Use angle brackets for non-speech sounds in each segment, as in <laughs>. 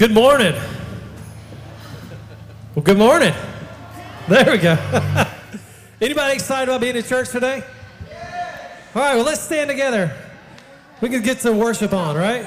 Good morning. Well, good morning. There we go. <laughs> Anybody excited about being in church today? All right, well, let's stand together. We can get some worship on, right?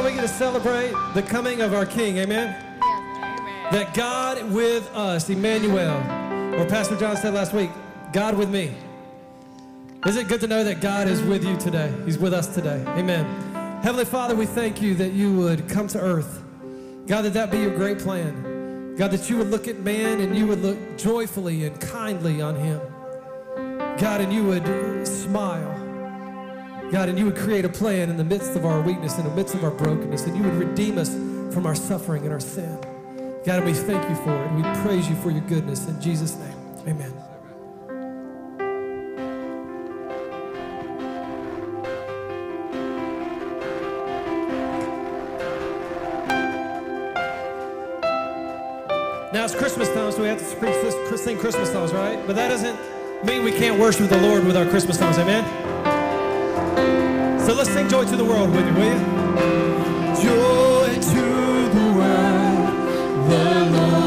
The we get to celebrate the coming of our King. Amen. That God with us, Emmanuel, or Pastor John said last week, God with me. Is it good to know that God is with you today? He's with us today. Amen. Heavenly Father, we thank you that you would come to earth. God, that that be your great plan. God, that you would look at man and you would look joyfully and kindly on him. God, and you would smile. God, and you would create a plan in the midst of our weakness, in the midst of our brokenness, and you would redeem us from our suffering and our sin. God, and we thank you for it. And we praise you for your goodness. In Jesus' name, amen. Now it's Christmas time, so we have to sing Christmas songs, right? But that doesn't mean we can't worship the Lord with our Christmas songs, amen? So let's sing Joy to the World with you, will you? Joy to the world, the Lord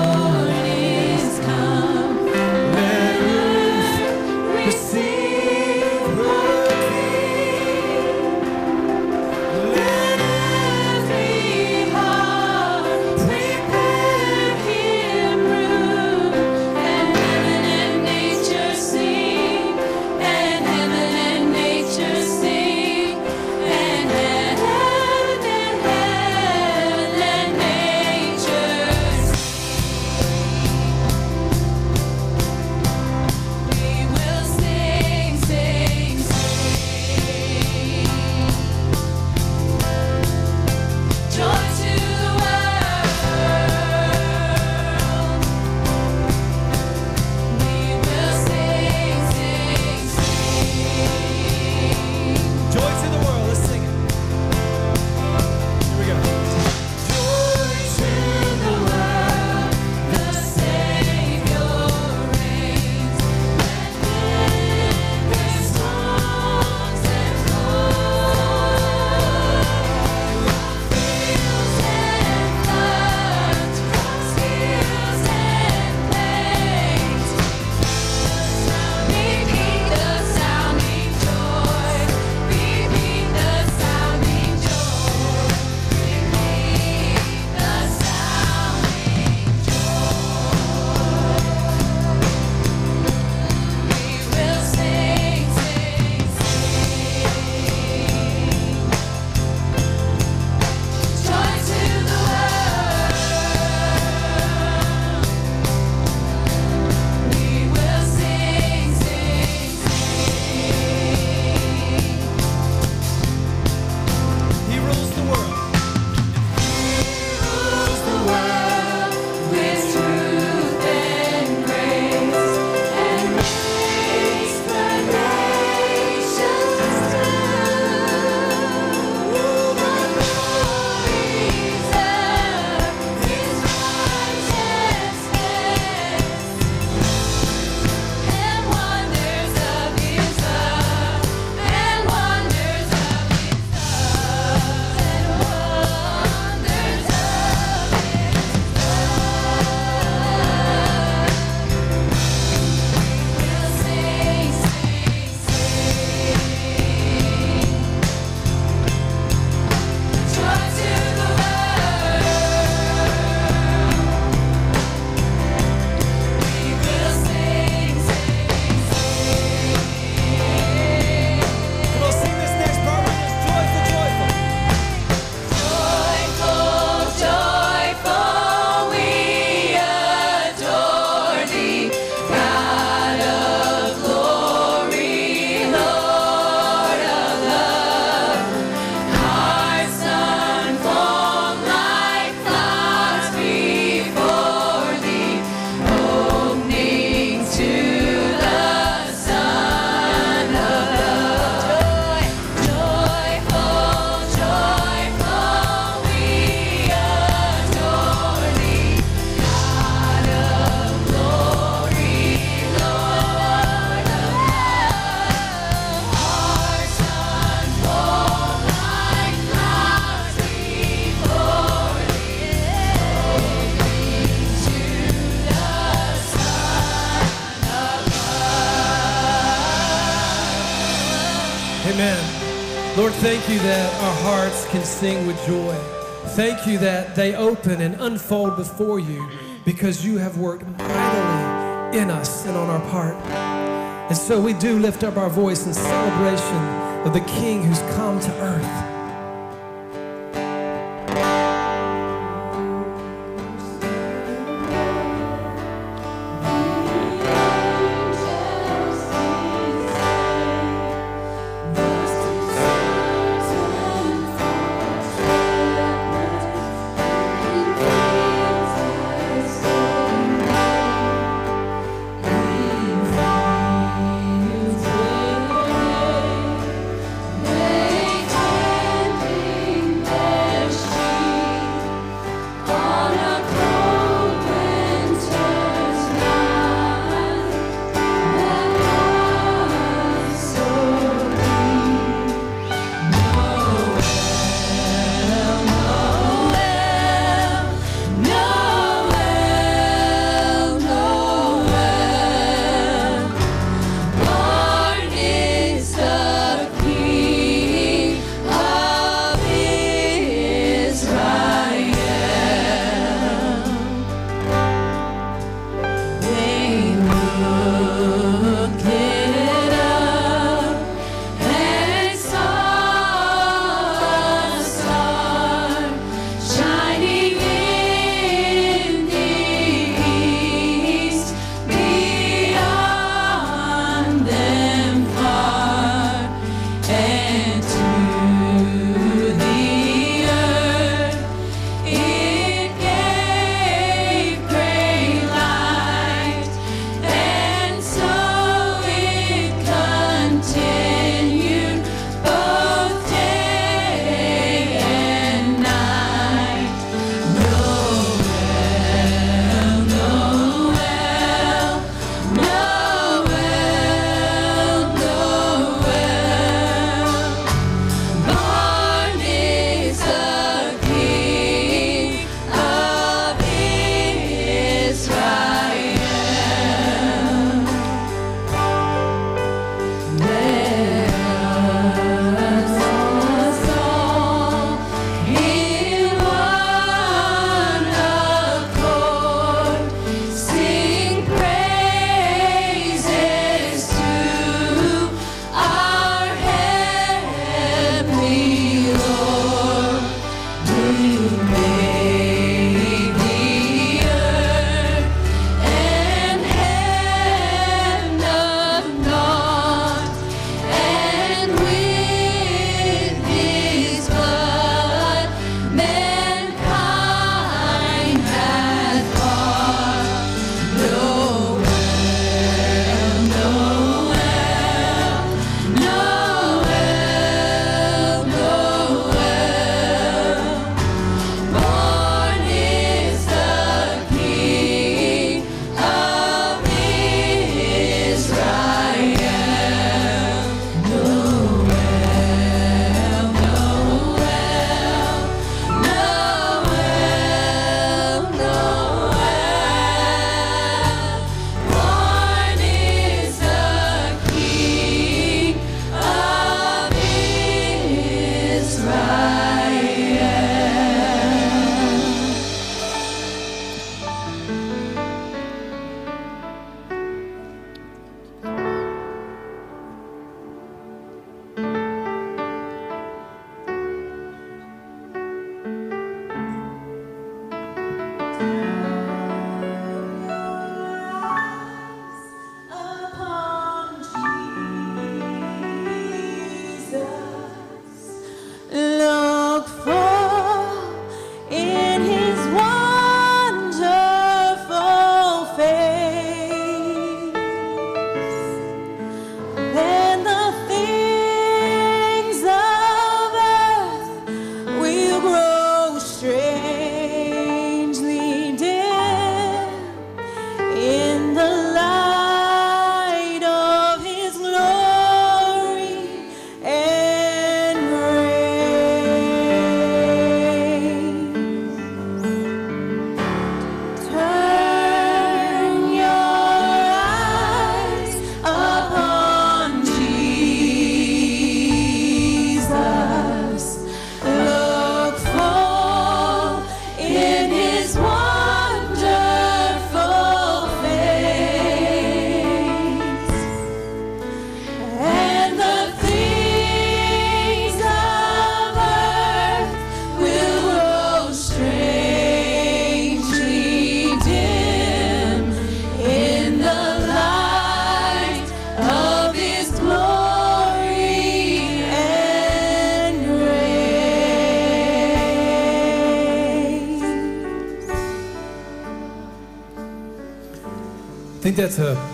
Amen. Lord, thank you that our hearts can sing with joy. Thank you that they open and unfold before you because you have worked mightily in us and on our part. And so we do lift up our voice in celebration of the King who's come to earth.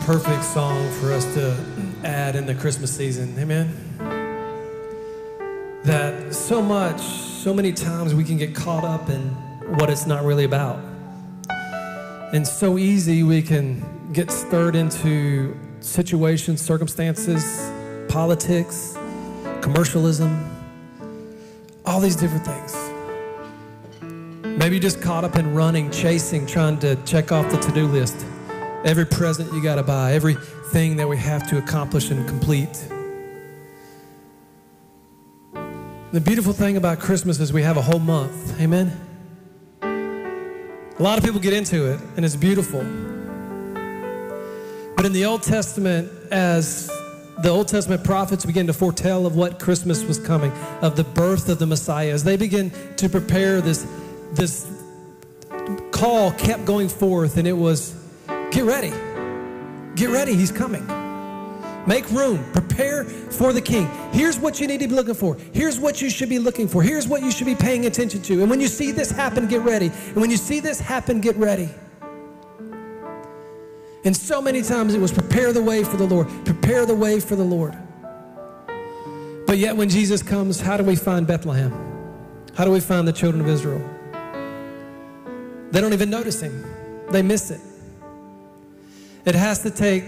Perfect song for us to add in the Christmas season. Amen. That so much, so many times we can get caught up in what it's not really about. And so easy we can get stirred into situations, circumstances, politics, commercialism, all these different things. Maybe just caught up in running, chasing, trying to check off the to do list. Every present you got to buy, everything that we have to accomplish and complete. The beautiful thing about Christmas is we have a whole month. Amen. A lot of people get into it, and it's beautiful. But in the Old Testament, as the Old Testament prophets begin to foretell of what Christmas was coming, of the birth of the Messiah, as they begin to prepare this, this call kept going forth, and it was get ready. Get ready, he's coming. Make room. Prepare for the king. Here's what you need to be looking for. Here's what you should be looking for. Here's what you should be paying attention to. And when you see this happen, get ready. And when you see this happen, get ready. And so many times it was prepare the way for the Lord. Prepare the way for the Lord. But yet when Jesus comes, how do we find Bethlehem? How do we find the children of Israel? They don't even notice him. They miss it. It has to take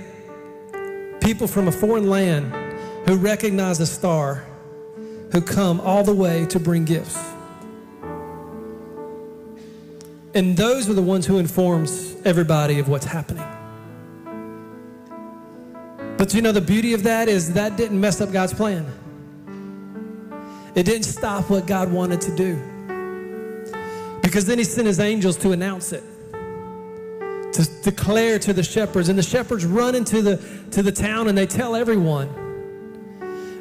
people from a foreign land who recognize a star who come all the way to bring gifts. And those are the ones who informs everybody of what's happening. But you know the beauty of that is that didn't mess up God's plan. It didn't stop what God wanted to do. Because then he sent his angels to announce it to declare to the shepherds. And the shepherds run into the, to the town and they tell everyone.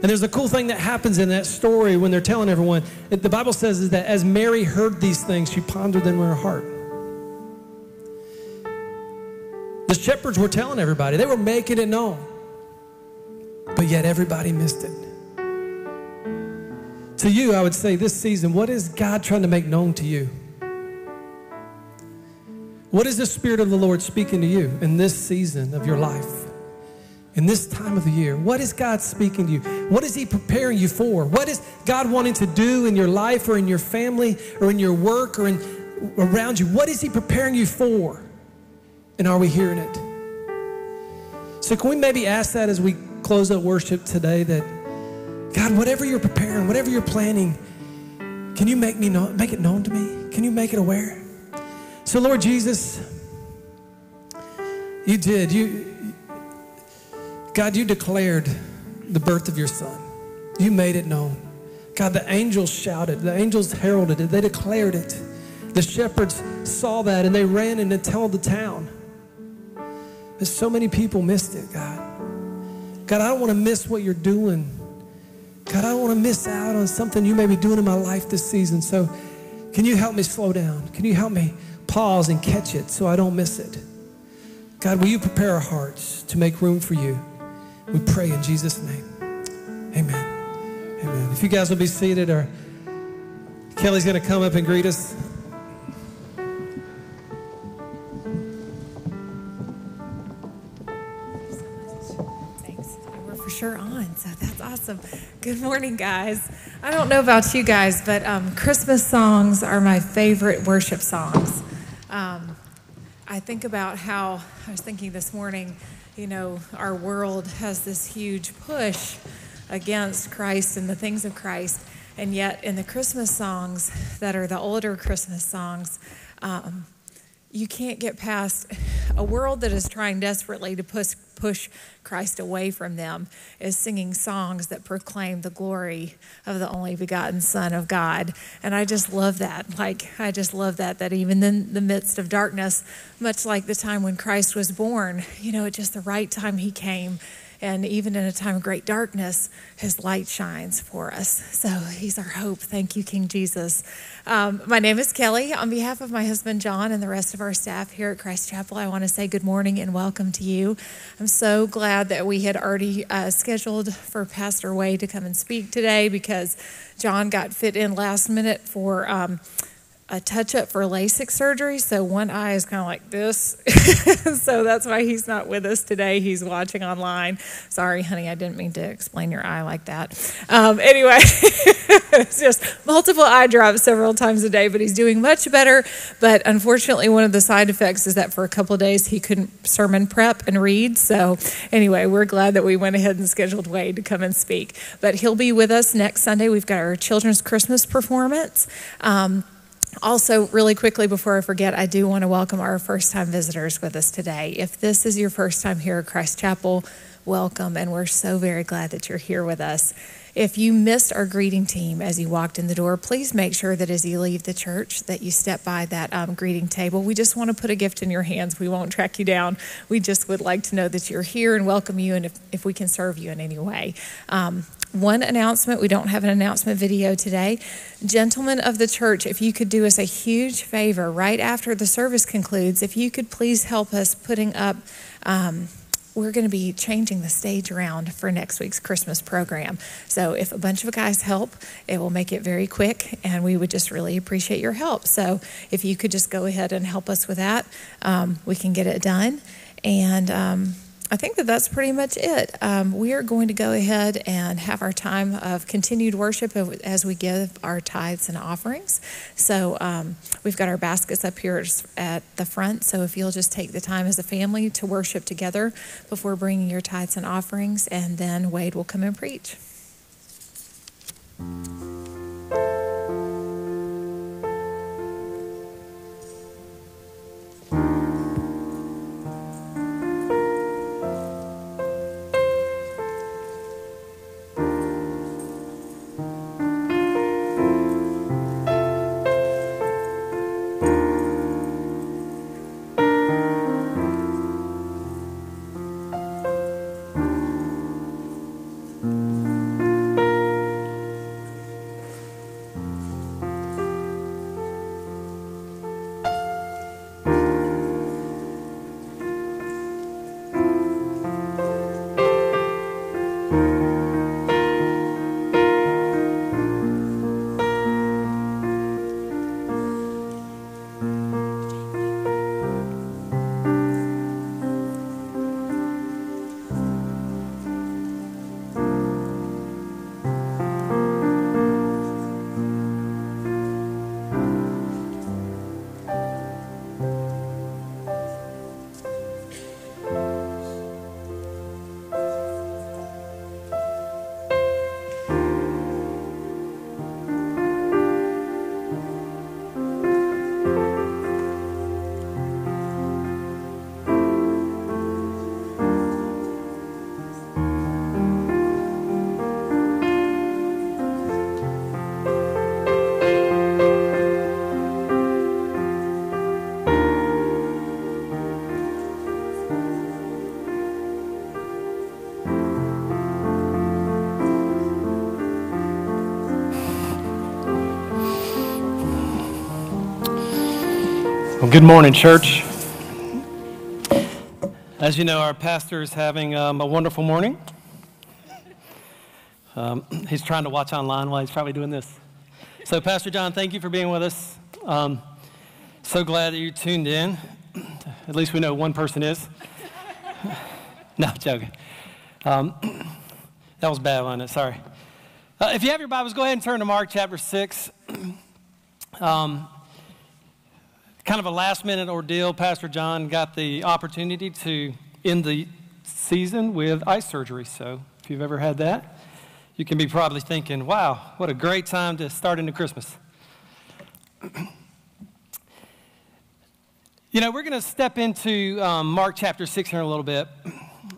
And there's a cool thing that happens in that story when they're telling everyone. It, the Bible says is that as Mary heard these things, she pondered them in her heart. The shepherds were telling everybody, they were making it known. But yet everybody missed it. To you, I would say this season, what is God trying to make known to you? What is the Spirit of the Lord speaking to you in this season of your life? In this time of the year, what is God speaking to you? What is He preparing you for? What is God wanting to do in your life or in your family or in your work or in, around you? What is He preparing you for? And are we hearing it? So, can we maybe ask that as we close up worship today that God, whatever you're preparing, whatever you're planning, can you make me know, make it known to me? Can you make it aware? So, Lord Jesus, you did. You, God, you declared the birth of your son. You made it known. God, the angels shouted, the angels heralded it, they declared it. The shepherds saw that and they ran and they told the town. But so many people missed it, God. God, I don't want to miss what you're doing. God, I don't want to miss out on something you may be doing in my life this season. So, can you help me slow down? Can you help me pause and catch it so I don't miss it. God, will you prepare our hearts to make room for you? We pray in Jesus' name. Amen. Amen. If you guys will be seated, or Kelly's going to come up and greet us. Thanks. We're for sure on, so that's awesome. Good morning, guys. I don't know about you guys, but um, Christmas songs are my favorite worship songs. Um, I think about how I was thinking this morning, you know, our world has this huge push against Christ and the things of Christ. And yet, in the Christmas songs that are the older Christmas songs, um, you can't get past a world that is trying desperately to push, push Christ away from them is singing songs that proclaim the glory of the only begotten Son of God. And I just love that. Like, I just love that, that even in the midst of darkness, much like the time when Christ was born, you know, at just the right time he came and even in a time of great darkness, his light shines for us. So he's our hope. Thank you, King Jesus. Um, my name is Kelly. On behalf of my husband, John, and the rest of our staff here at Christ Chapel, I want to say good morning and welcome to you. I'm so glad that we had already uh, scheduled for Pastor Wade to come and speak today because John got fit in last minute for. Um, a touch up for LASIK surgery, so one eye is kind of like this. <laughs> so that's why he's not with us today. He's watching online. Sorry, honey, I didn't mean to explain your eye like that. Um, anyway, <laughs> it's just multiple eye drops several times a day, but he's doing much better. But unfortunately, one of the side effects is that for a couple of days he couldn't sermon prep and read. So anyway, we're glad that we went ahead and scheduled Wade to come and speak. But he'll be with us next Sunday. We've got our children's Christmas performance. Um, also, really quickly before I forget, I do want to welcome our first time visitors with us today. If this is your first time here at Christ Chapel, welcome, and we're so very glad that you're here with us. If you missed our greeting team as you walked in the door, please make sure that as you leave the church that you step by that um, greeting table. We just want to put a gift in your hands. We won't track you down. We just would like to know that you're here and welcome you, and if, if we can serve you in any way. Um, one announcement we don't have an announcement video today. Gentlemen of the church, if you could do us a huge favor right after the service concludes, if you could please help us putting up. Um, we're going to be changing the stage around for next week's Christmas program. So, if a bunch of guys help, it will make it very quick, and we would just really appreciate your help. So, if you could just go ahead and help us with that, um, we can get it done. And um, I think that that's pretty much it. Um, we are going to go ahead and have our time of continued worship as we give our tithes and offerings. So um, we've got our baskets up here at the front. So if you'll just take the time as a family to worship together before bringing your tithes and offerings, and then Wade will come and preach. Good morning, church. As you know, our pastor is having um, a wonderful morning. Um, he's trying to watch online while he's probably doing this. So, Pastor John, thank you for being with us. Um, so glad that you tuned in. At least we know one person is. <laughs> no, joking. Um, that was bad, wasn't it? Sorry. Uh, if you have your Bibles, go ahead and turn to Mark chapter 6. <clears throat> Um, kind of a last minute ordeal. Pastor John got the opportunity to end the season with eye surgery. So if you've ever had that, you can be probably thinking, wow, what a great time to start into Christmas. <clears throat> you know, we're going to step into um, Mark chapter 6 here in a little bit.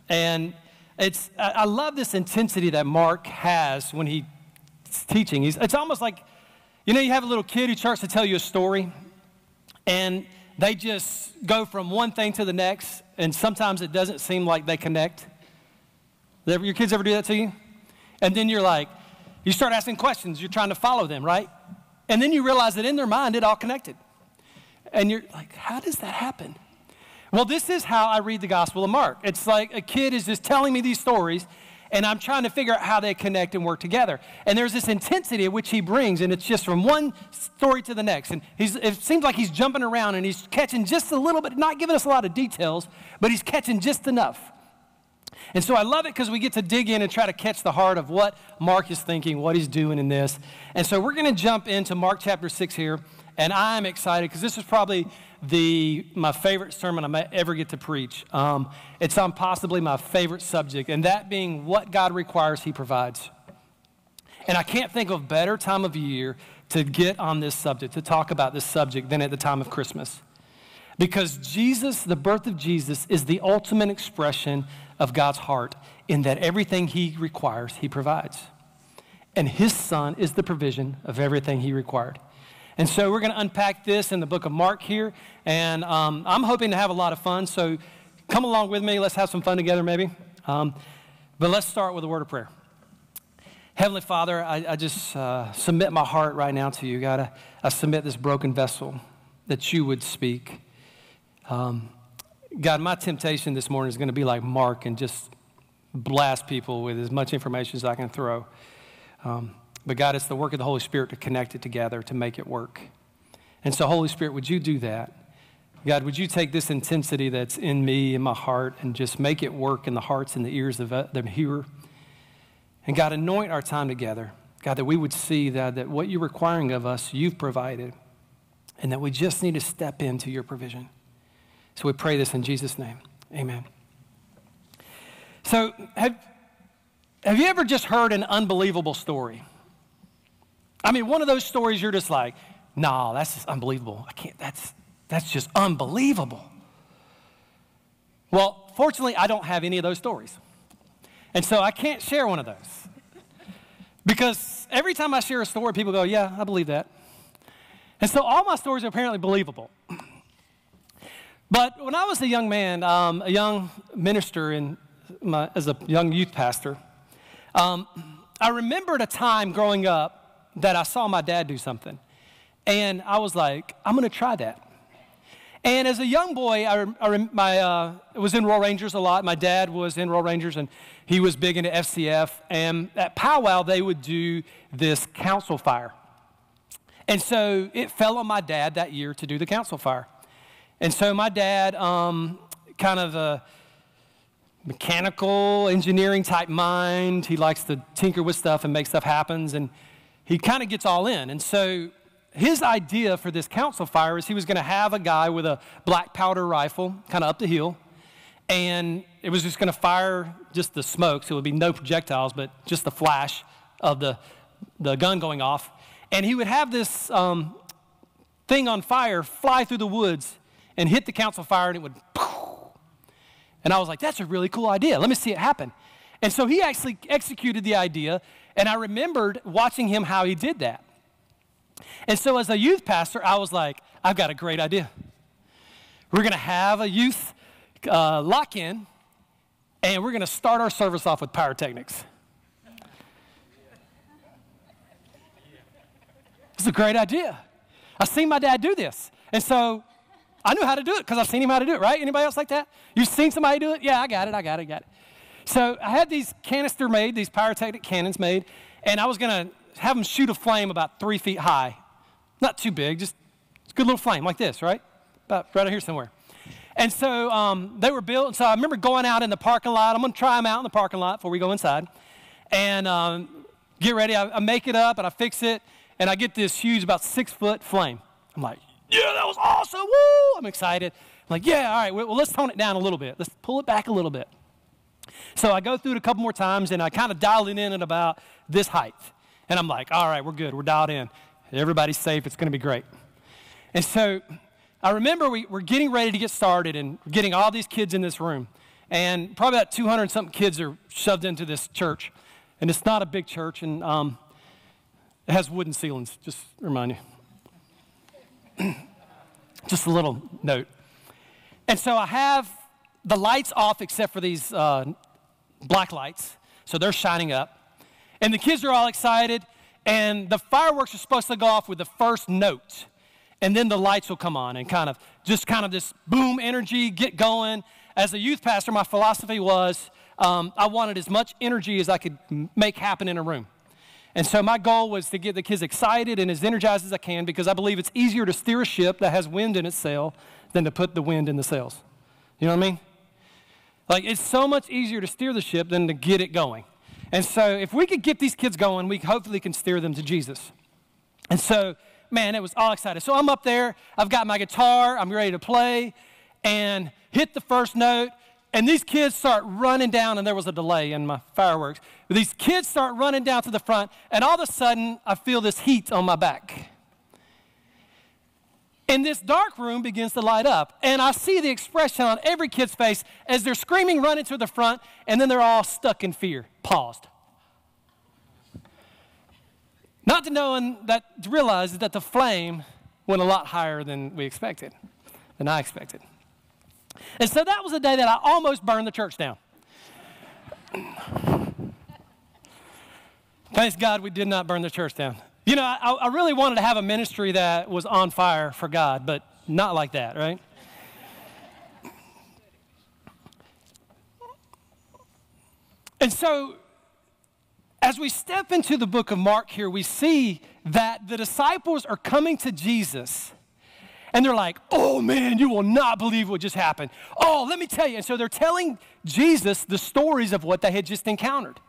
And it's, I, love this intensity that Mark has when he's teaching. He's, it's almost like, you know, you have a little kid who starts to tell you a story, and they just go from one thing to the next, and sometimes it doesn't seem like they connect. Your kids ever do that to you? And then you're like, you start asking questions, you're trying to follow them, right? And then you realize that in their mind it all connected. And you're like, how does that happen? Well, this is how I read the Gospel of Mark. It's like a kid is just telling me these stories, and I'm trying to figure out how they connect and work together. And there's this intensity at which he brings, and it's just from one story to the next. And it seems like he's jumping around and he's catching just a little bit, not giving us a lot of details, but he's catching just enough. And so I love it because we get to dig in and try to catch the heart of what Mark is thinking, what he's doing in this. And so we're going to jump into Mark chapter 6 here. And I'm excited because this is probably the, my favorite sermon I may ever get to preach. Um, it's on possibly my favorite subject, and that being what God requires, He provides. And I can't think of better time of year to get on this subject, to talk about this subject, than at the time of Christmas. Because Jesus, the birth of Jesus, is the ultimate expression of God's heart in that everything He requires, He provides. And His Son is the provision of everything He required. And so we're going to unpack this in the book of Mark here. And um, I'm hoping to have a lot of fun. So come along with me. Let's have some fun together, maybe. Um, but let's start with a word of prayer. Heavenly Father, I, I just uh, submit my heart right now to you. God, I, I, submit this broken vessel that you would speak. Um, God, my temptation this morning is going to be like Mark and just blast people with as much information as I can throw. Um, but God, it's the work of the Holy Spirit to connect it together, to make it work. And so, Holy Spirit, would you do that? God, would you take this intensity that's in me, in my heart, and just make it work in the hearts and the ears of uh, the hearer? And God, anoint our time together. God, that we would see that, that what you're requiring of us, you've provided, and that we just need to step into your provision. So we pray this in Jesus' name. Amen. So, have, have you ever just heard an unbelievable story? I mean, one of those stories you're just like, nah, that's just unbelievable. I can't, that's, that's just unbelievable. Well, fortunately, I don't have any of those stories. And so I can't share one of those. Because every time I share a story, people go, yeah, I believe that. And so all my stories are apparently believable. But when I was a young man, um, a young minister, in my, as a young youth pastor, um, I remembered a time growing up that I saw my dad do something. And I was like, I'm going to try that. And as a young boy, I, I my, uh, was in Royal Rangers a lot. My dad was in Royal Rangers, and he was big into FCF. And at powwow, they would do this council fire. And so it fell on my dad that year to do the council fire. And so my dad, um, kind of a mechanical engineering type mind, he likes to tinker with stuff and make stuff happen. And he kind of gets all in. And so his idea for this council fire is he was going to have a guy with a black powder rifle kind of up the hill. And it was just going to fire just the smoke, so it would be no projectiles, but just the flash of the, the gun going off. And he would have this um, thing on fire fly through the woods and hit the council fire, and it would. <laughs> And I was like, that's a really cool idea. Let me see it happen. And so he actually executed the idea and I remembered watching him how he did that. And so, as a youth pastor, I was like, I've got a great idea. We're going to have a youth uh, lock in, and we're going to start our service off with pyrotechnics. It's a great idea. I've seen my dad do this. And so I knew how to do it because I've seen him how to do it, right? Anybody else like that? You've seen somebody do it? Yeah, I got it, I got it, I got it. So I had these canister made, these pyrotechnic cannons made, and I was going to have them shoot a flame about three feet high. Not too big, just a good little flame like this, right? About right out here somewhere. And so um, they were built. And so I remember going out in the parking lot. I'm going to try them out in the parking lot before we go inside. And um, get ready. I, I, make it up and I fix it. And I get this huge, about six foot flame. I'm like, yeah, that was awesome. Woo! I'm excited. I'm like, yeah, all right, well, let's tone it down a little bit. Let's pull it back a little bit. So I go through it a couple more times and I kind of dial it in at about this height. And I'm like, all right, we're good. We're dialed in. Everybody's safe. It's going to be great. And so I remember we, we're getting ready to get started and getting all these kids in this room. And probably about 200 something kids are shoved into this church. And it's not a big church, and um, it has wooden ceilings, just remind you. <clears throat> just a little note. And so I have the lights off except for these uh, black lights. So they're shining up. And the kids are all excited. And the fireworks are supposed to go off with the first note. And then the lights will come on and kind of just kind of this boom energy, get going. As a youth pastor, my philosophy was um, I wanted as much energy as I could make happen in a room. And so my goal was to get the kids excited and as energized as I can because I believe it's easier to steer a ship that has wind in its sail than to put the wind in the sails. You know what I mean? Like it's so much easier to steer the ship than to get it going. And so if we could get these kids going, we hopefully can steer them to Jesus. And so, man, it was all excited. So I'm up there, I've got my guitar, I'm ready to play, and hit the first note, and these kids start running down, and there was a delay in my fireworks. But these kids start running down to the front, and all of a sudden, I feel this heat on my back. And this dark room begins to light up, and I see the expression on every kid's face as they're screaming, running to the front, and then they're all stuck in fear, paused. Not to know and that to realize that the flame went a lot higher than we expected, than I expected. And so that was the day that I almost burned the church down. Thanks God we did not burn the church down. You know, I, I really wanted to have a ministry that was on fire for God, but not like that, right? And so, as we step into the book of Mark here, we see that the disciples are coming to Jesus and they're like, oh man, you will not believe what just happened. Oh, let me tell you. And so they're telling Jesus the stories of what they had just encountered.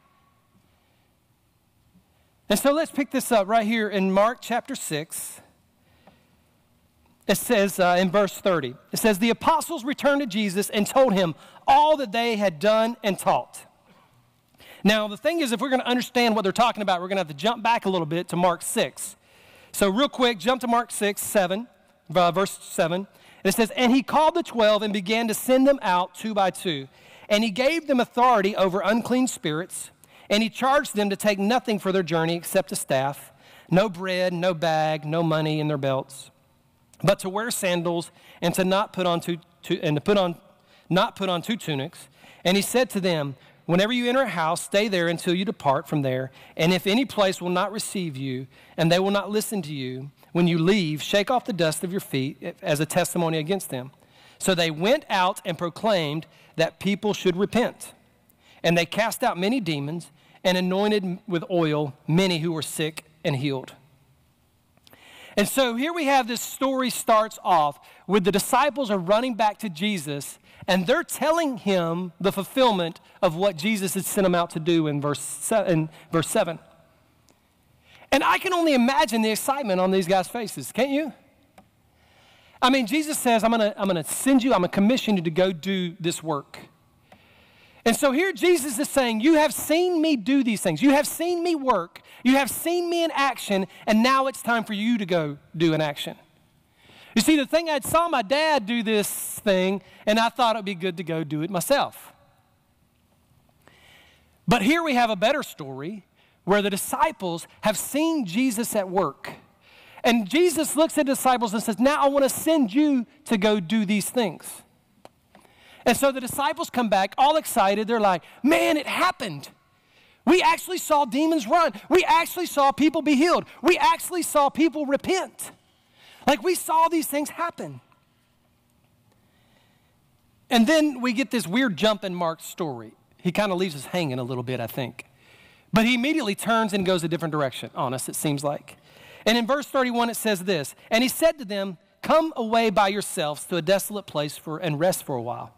And so let's pick this up right here in Mark chapter 6. It says uh, in verse 30, it says, The apostles returned to Jesus and told him all that they had done and taught. Now, the thing is, if we're going to understand what they're talking about, we're going to have to jump back a little bit to Mark 6. So, real quick, jump to Mark 6, 7, uh, verse 7. It says, And he called the twelve and began to send them out two by two. And he gave them authority over unclean spirits. And he charged them to take nothing for their journey except a staff, no bread, no bag, no money in their belts, but to wear sandals and to not put on two, two and to put on not put on two tunics. And he said to them, Whenever you enter a house, stay there until you depart from there. And if any place will not receive you, and they will not listen to you, when you leave, shake off the dust of your feet as a testimony against them. So they went out and proclaimed that people should repent. And they cast out many demons and anointed with oil many who were sick and healed. And so here we have this story starts off with the disciples are running back to Jesus and they're telling him the fulfillment of what Jesus had sent them out to do in verse, in verse 7. And I can only imagine the excitement on these guys' faces, can't you? I mean, Jesus says, I'm going to I'm going to send you, I'm going to commission you to go do this work. And so here Jesus is saying, You have seen me do these things. You have seen me work. You have seen me in action. And now it's time for you to go do an action. You see, the thing I saw my dad do this thing, and I thought it'd be good to go do it myself. But here we have a better story where the disciples have seen Jesus at work. And Jesus looks at the disciples and says, Now I want to send you to go do these things. And so the disciples come back all excited. They're like, Man, it happened. We actually saw demons run. We actually saw people be healed. We actually saw people repent. Like we saw these things happen. And then we get this weird jump in Mark's story. He kind of leaves us hanging a little bit, I think. But he immediately turns and goes a different direction on us, it seems like. And in verse 31, it says this And he said to them, Come away by yourselves to a desolate place for, and rest for a while.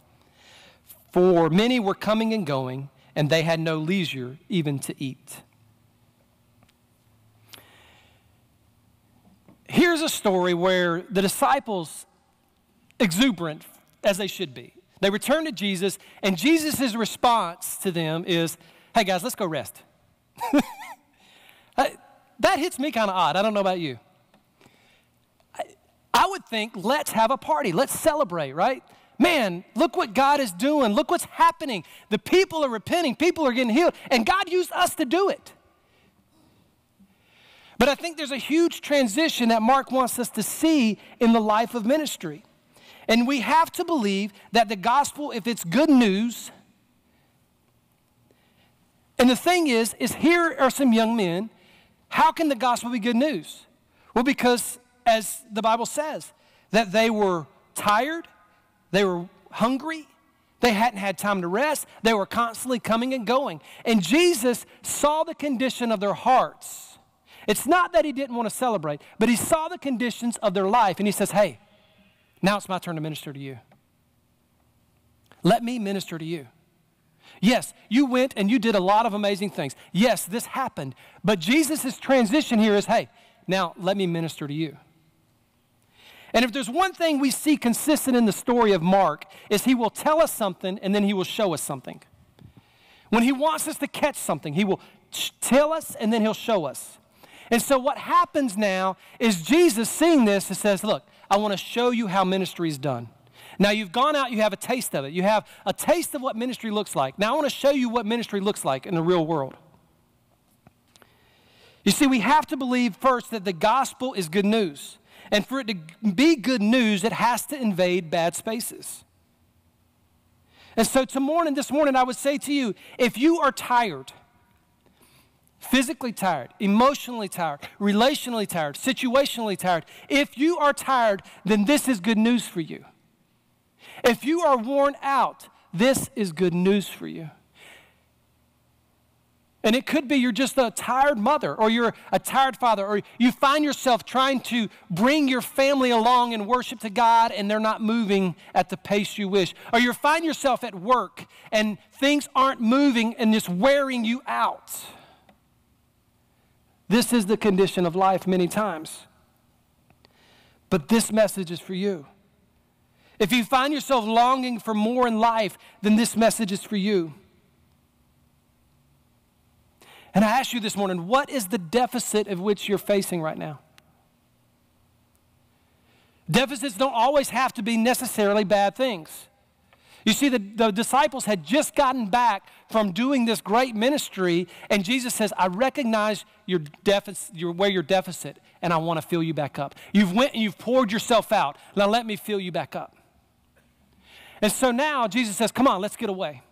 For many were coming and going, and they had no leisure even to eat. Here's a story where the disciples, exuberant as they should be, they return to Jesus, and Jesus' response to them is, Hey guys, let's go rest. <laughs> that hits me kind of odd. I don't know about you. I, would think, let's have a party, let's celebrate, right? Man, look what God is doing. Look what's happening. The people are repenting, people are getting healed, and God used us to do it. But I think there's a huge transition that Mark wants us to see in the life of ministry. And we have to believe that the gospel, if it's good news, and the thing is, is here are some young men. How can the gospel be good news? Well, because as the Bible says, that they were tired, they were hungry, They hadn't had time to rest. They were constantly coming and going. And Jesus saw the condition of their hearts. It's not that he didn't want to celebrate, but he saw the conditions of their life and he says, Hey, now it's my turn to minister to you. Let me minister to you. Yes, you went and you did a lot of amazing things. Yes, this happened. But Jesus' transition here is hey, now let me minister to you. And if there's one thing we see consistent in the story of Mark, is he will tell us something and then he will show us something. When he wants us to catch something, he will tell us and then he'll show us. And so what happens now is Jesus seeing this and says, Look, I want to show you how ministry is done. Now you've gone out, you have a taste of it. You have a taste of what ministry looks like. Now I want to show you what ministry looks like in the real world. You see, we have to believe first that the gospel is good news. And for it to be good news, it has to invade bad spaces. And so to morning, this morning, I would say to you, if you are tired, physically tired, emotionally tired, relationally tired, situationally tired, if you are tired, then this is good news for you. If you are worn out, this is good news for you. And it could be you're just a tired mother, or you're a tired father, or you find yourself trying to bring your family along in worship to God and they're not moving at the pace you wish. Or you find yourself at work and things aren't moving and it's wearing you out. This is the condition of life many times. But this message is for you. If you find yourself longing for more in life, then this message is for you. And I ask you this morning what is the deficit of which you're facing right now? Deficits don't always have to be necessarily bad things. You see, the, the disciples had just gotten back from doing this great ministry, and Jesus says, I recognize your deficit, your, where your deficit, and I want to fill you back up. You've went and you've poured yourself out. Now let me fill you back up. And so now Jesus says, Come on, let's get away.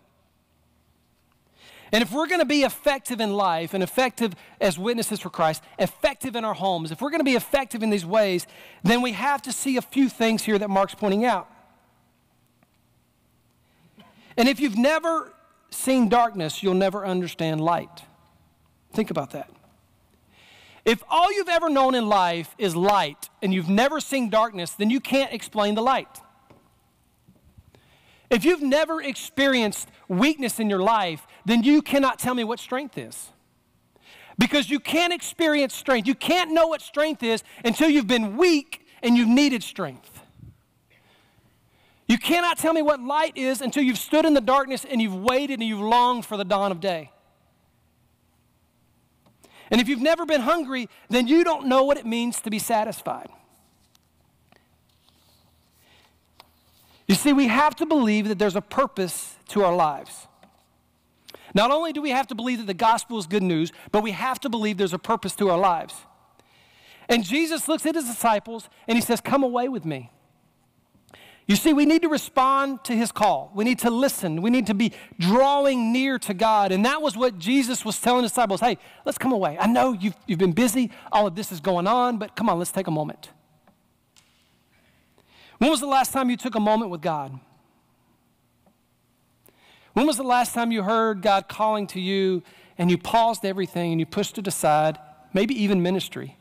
And if we're going to be effective in life and effective as witnesses for Christ, effective in our homes, if we're going to be effective in these ways, then we have to see a few things here that Mark's pointing out. And if you've never seen darkness, you'll never understand light. Think about that. If all you've ever known in life is light and you've never seen darkness, then you can't explain the light. If you've never experienced weakness in your life, then you cannot tell me what strength is. Because you can't experience strength. You can't know what strength is until you've been weak and you've needed strength. You cannot tell me what light is until you've stood in the darkness and you've waited and you've longed for the dawn of day. And if you've never been hungry, then you don't know what it means to be satisfied. You see, we have to believe that there's a purpose to our lives. Not only do we have to believe that the gospel is good news, but we have to believe there's a purpose to our lives. And Jesus looks at his disciples and he says, Come away with me. You see, we need to respond to his call. We need to listen. We need to be drawing near to God. And that was what Jesus was telling his disciples hey, let's come away. I know you've, you've been busy, all of this is going on, but come on, let's take a moment. When was the last time you took a moment with God? When was the last time you heard God calling to you and you paused everything and you pushed it aside, maybe even ministry?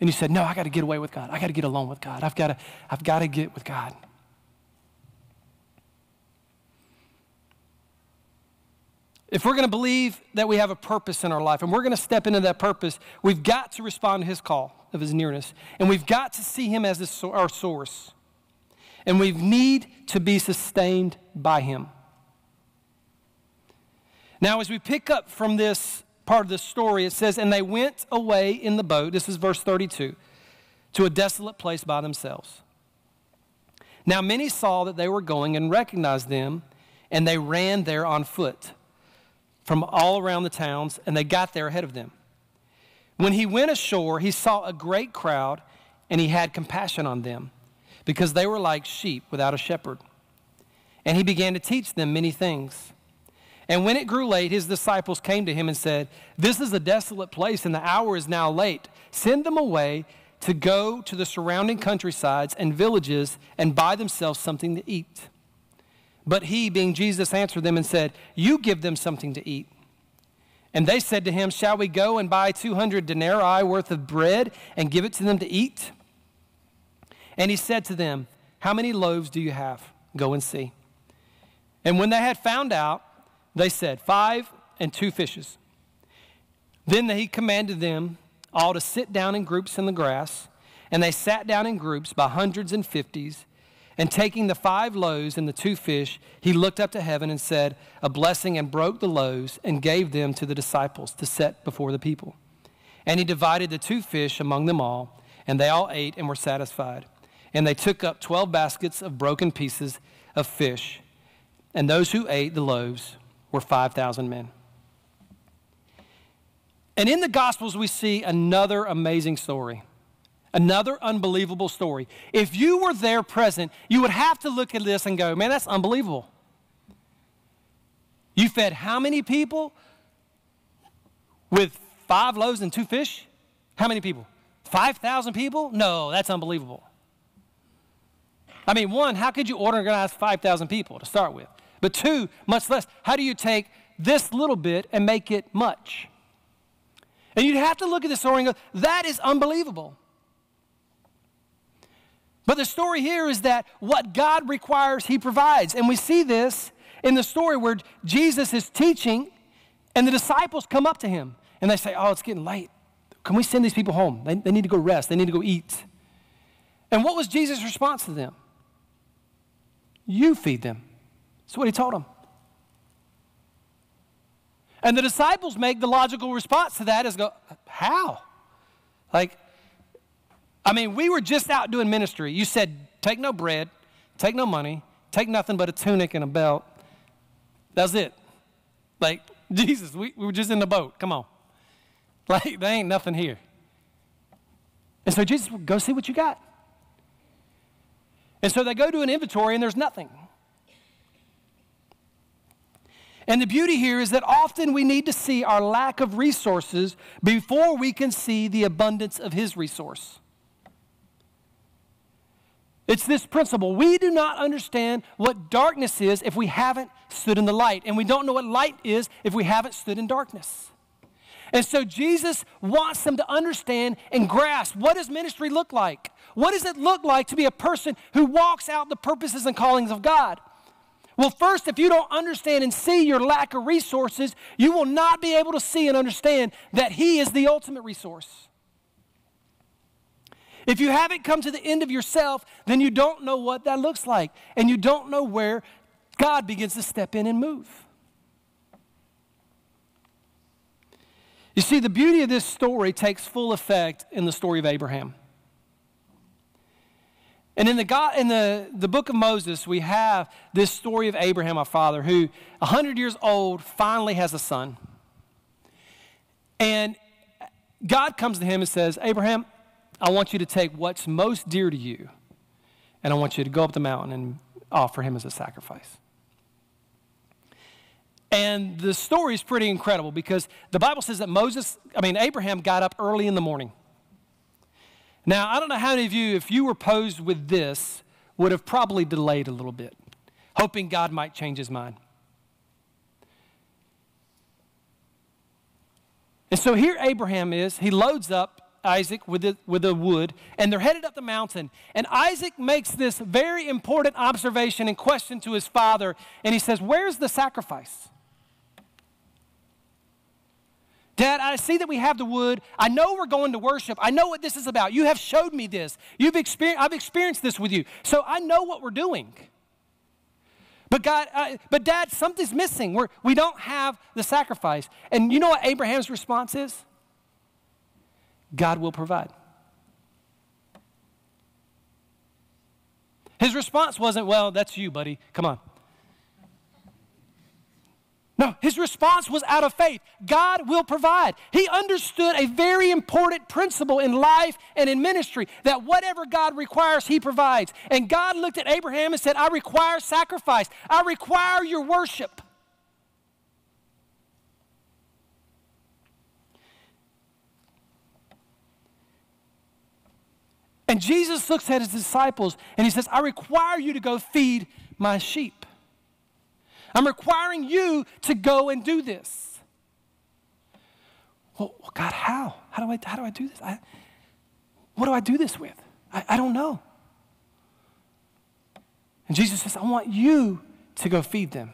And you said, No, I got to get away with God. I got to get alone with God. I've got to, I've got to get with God. If we're going to believe that we have a purpose in our life and we're going to step into that purpose, we've got to respond to his call of his nearness. And we've got to see him as our source. And we need to be sustained by him. Now, as we pick up from this part of the story, it says, And they went away in the boat, this is verse 32, to a desolate place by themselves. Now, many saw that they were going and recognized them, and they ran there on foot from all around the towns, and they got there ahead of them. When he went ashore, he saw a great crowd, and he had compassion on them, because they were like sheep without a shepherd. And he began to teach them many things. And when it grew late, his disciples came to him and said, This is a desolate place, and the hour is now late. Send them away to go to the surrounding countrysides and villages and buy themselves something to eat. But he, being Jesus, answered them and said, You give them something to eat. And they said to him, Shall we go and buy 200 denarii worth of bread and give it to them to eat? And he said to them, How many loaves do you have? Go and see. And when they had found out, they said, Five and two fishes. Then he commanded them all to sit down in groups in the grass. And they sat down in groups by hundreds and fifties. And taking the five loaves and the two fish, he looked up to heaven and said a blessing and broke the loaves and gave them to the disciples to set before the people. And he divided the two fish among them all, and they all ate and were satisfied. And they took up 12 baskets of broken pieces of fish. And those who ate the loaves were 5,000 men. And in the Gospels, we see another amazing story. Another unbelievable story. If you were there present, you would have to look at this and go, man, that's unbelievable. You fed how many people with five loaves and two fish? How many people? 5,000 people? No, that's unbelievable. I mean, one, how could you organize 5,000 people to start with? But two, much less, how do you take this little bit and make it much? And you'd have to look at this story and go, that is unbelievable. But the story here is that what God requires, He provides. And we see this in the story where Jesus is teaching, and the disciples come up to Him and they say, Oh, it's getting late. Can we send these people home? They, they need to go rest, they need to go eat. And what was Jesus' response to them? You feed them. That's what He told them. And the disciples make the logical response to that is go, How? Like, I mean, we were just out doing ministry. You said, take no bread, take no money, take nothing but a tunic and a belt. That's it. Like, <laughs> Jesus, we, we were just in the boat. Come on. <laughs> Like, there ain't nothing here. And so Jesus, go see what you got. And so they go to an inventory and there's nothing. And the beauty here is that often we need to see our lack of resources before we can see the abundance of His resource. It's this principle. We do not understand what darkness is if we haven't stood in the light. And we don't know what light is if we haven't stood in darkness. And so Jesus wants them to understand and grasp what does ministry look like? What does it look like to be a person who walks out the purposes and callings of God? Well, first, if you don't understand and see your lack of resources, you will not be able to see and understand that He is the ultimate resource. If you haven't come to the end of yourself, then you don't know what that looks like. And you don't know where God begins to step in and move. You see, the beauty of this story takes full effect in the story of Abraham. And in the, God, in the, the book of Moses, we have this story of Abraham, our father, who, 100 years old, finally has a son. And God comes to him and says, Abraham, I want you to take what's most dear to you, and I want you to go up the mountain and offer him as a sacrifice. And the story is pretty incredible because the Bible says that Moses, I mean, Abraham got up early in the morning. Now, I don't know how many of you, if you were posed with this, would have probably delayed a little bit, hoping God might change his mind. And so here Abraham is, he loads up Isaac with the, with the wood, and they're headed up the mountain. And Isaac makes this very important observation and question to his father, and he says, Where's the sacrifice? Dad, I see that we have the wood. I know we're going to worship. I know what this is about. You have showed me this. You've experienced, I've experienced this with you. So I know what we're doing. But God, uh, but Dad, something's missing. We're, we don't have the sacrifice. And you know what Abraham's response is? God will provide. His response wasn't, Well, that's you, buddy. Come on. No, his response was out of faith. God will provide. He understood a very important principle in life and in ministry that whatever God requires, he provides. And God looked at Abraham and said, I require sacrifice, I require your worship. And Jesus looks at his disciples and he says, I require you to go feed my sheep. I'm requiring you to go and do this. Well, God, how? How do I, how do, I do this? I, what do I do this with? I, I don't know. And Jesus says, I want you to go feed them.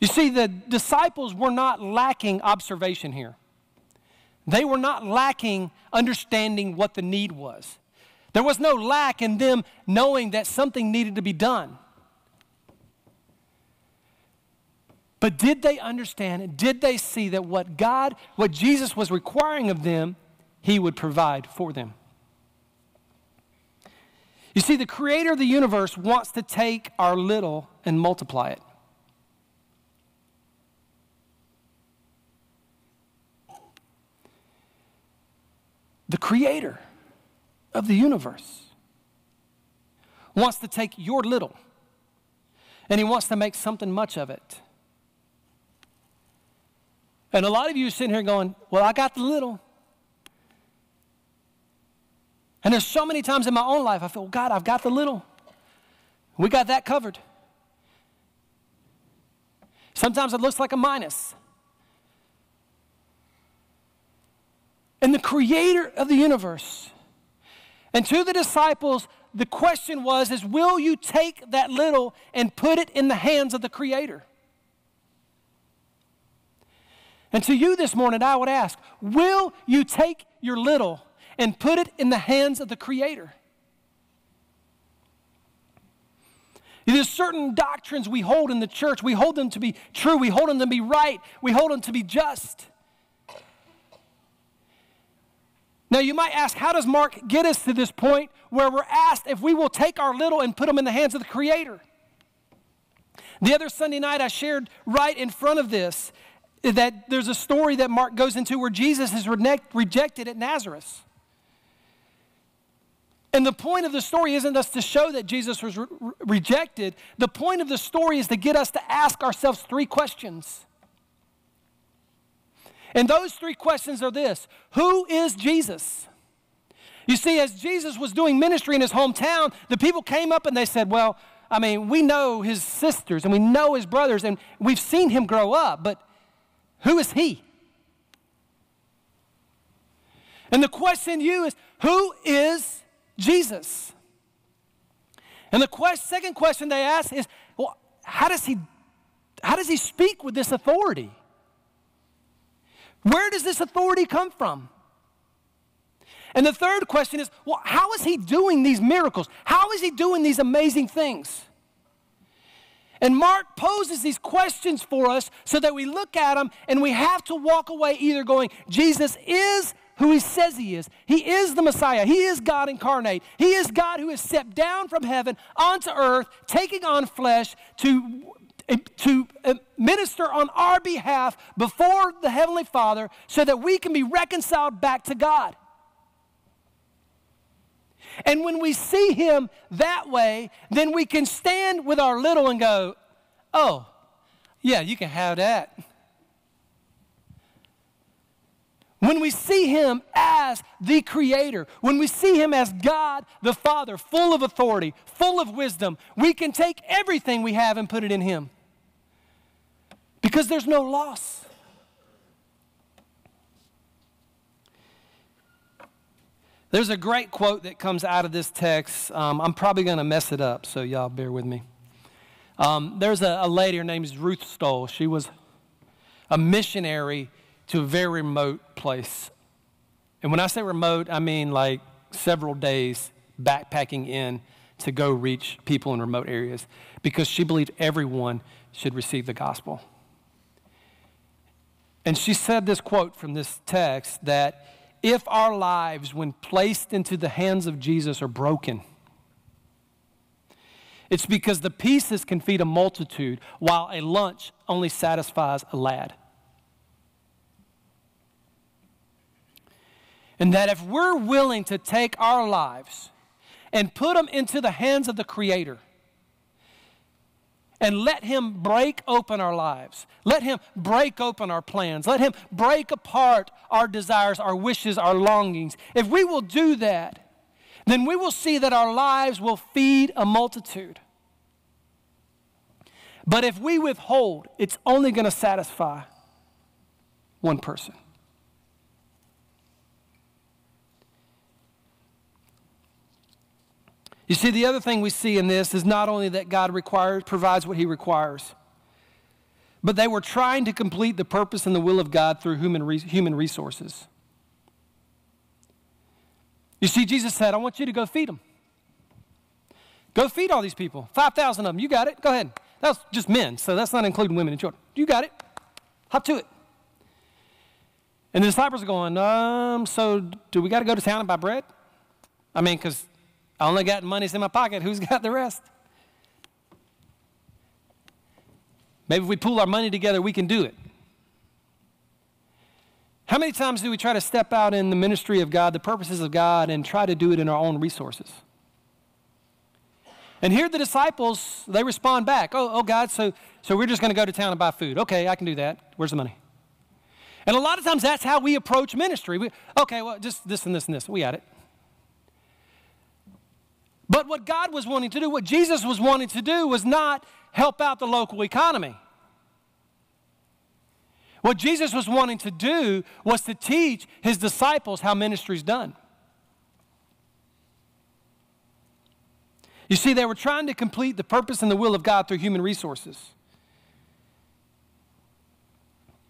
You see, the disciples were not lacking observation here. They were not lacking understanding what the need was. There was no lack in them knowing that something needed to be done. But did they understand? Did they see that what God, what Jesus was requiring of them, He would provide for them? You see, the creator of the universe wants to take our little and multiply it. The creator of the universe wants to take your little and he wants to make something much of it. And a lot of you sitting here going, Well, I got the little. And there's so many times in my own life I feel, God, I've got the little. We got that covered. Sometimes it looks like a minus. And the creator of the universe. And to the disciples, the question was is will you take that little and put it in the hands of the creator? And to you this morning, I would ask, will you take your little and put it in the hands of the creator? There's certain doctrines we hold in the church. We hold them to be true. We hold them to be right. We hold them to be just. Now, you might ask, how does Mark get us to this point where we're asked if we will take our little and put them in the hands of the Creator? The other Sunday night, I shared right in front of this that there's a story that Mark goes into where Jesus is rejected at Nazareth. And the point of the story isn't us to show that Jesus was re- rejected. The point of the story is to get us to ask ourselves three questions. And those three questions are this Who is Jesus? You see, as Jesus was doing ministry in his hometown, the people came up and they said, Well, I mean, we know his sisters and we know his brothers and we've seen him grow up, but who is he? And the question to you is, Who is Jesus? And the quest, second question they ask is, Well, how does he, how does he speak with this authority? Where does this authority come from? And the third question is well, how is he doing these miracles? How is he doing these amazing things? And Mark poses these questions for us so that we look at them and we have to walk away either going, Jesus is who he says he is. He is the Messiah. He is God incarnate. He is God who has stepped down from heaven onto earth, taking on flesh to to minister on our behalf before the Heavenly Father so that we can be reconciled back to God. And when we see Him that way, then we can stand with our little and go, oh, yeah, you can have that. When we see Him as the Creator, when we see Him as God the Father, full of authority, full of wisdom, we can take everything we have and put it in Him because there's no loss. There's a great quote that comes out of this text. Um, I'm probably going to mess it up, so y'all bear with me. Um, there's a, a lady, her name is Ruth Stull. She was a missionary to a very remote place. And when I say remote, I mean like several days backpacking in to go reach people in remote areas because she believed everyone should receive the gospel. And she said this quote from this text that if our lives, when placed into the hands of Jesus, are broken, it's because the pieces can feed a multitude while a lunch only satisfies a lad. And that if we're willing to take our lives and put them into the hands of the Creator, and let Him break open our lives. Let Him break open our plans. Let Him break apart our desires, our wishes, our longings. If we will do that, then we will see that our lives will feed a multitude. But if we withhold, it's only going to satisfy one person. You see, the other thing we see in this is not only that God requires, provides what he requires, but they were trying to complete the purpose and the will of God through human, re- human resources. You see, Jesus said, I want you to go feed them. Go feed all these people. 5,000 of them. You got it. Go ahead. That's just men, so that's not including women and children. You got it. Hop to it. And the disciples are going, um, so do we got to go to town and buy bread? I mean, because I only got money in my pocket. Who's got the rest? Maybe if we pool our money together, we can do it. How many times do we try to step out in the ministry of God, the purposes of God, and try to do it in our own resources? And here the disciples, they respond back. Oh, oh God, so, so we're just going to go to town and buy food. Okay, I can do that. Where's the money? And a lot of times that's how we approach ministry. We, okay, well, just this and this and this. We got it. But what God was wanting to do, what Jesus was wanting to do, was not help out the local economy. What Jesus was wanting to do was to teach his disciples how ministry is done. You see, they were trying to complete the purpose and the will of God through human resources.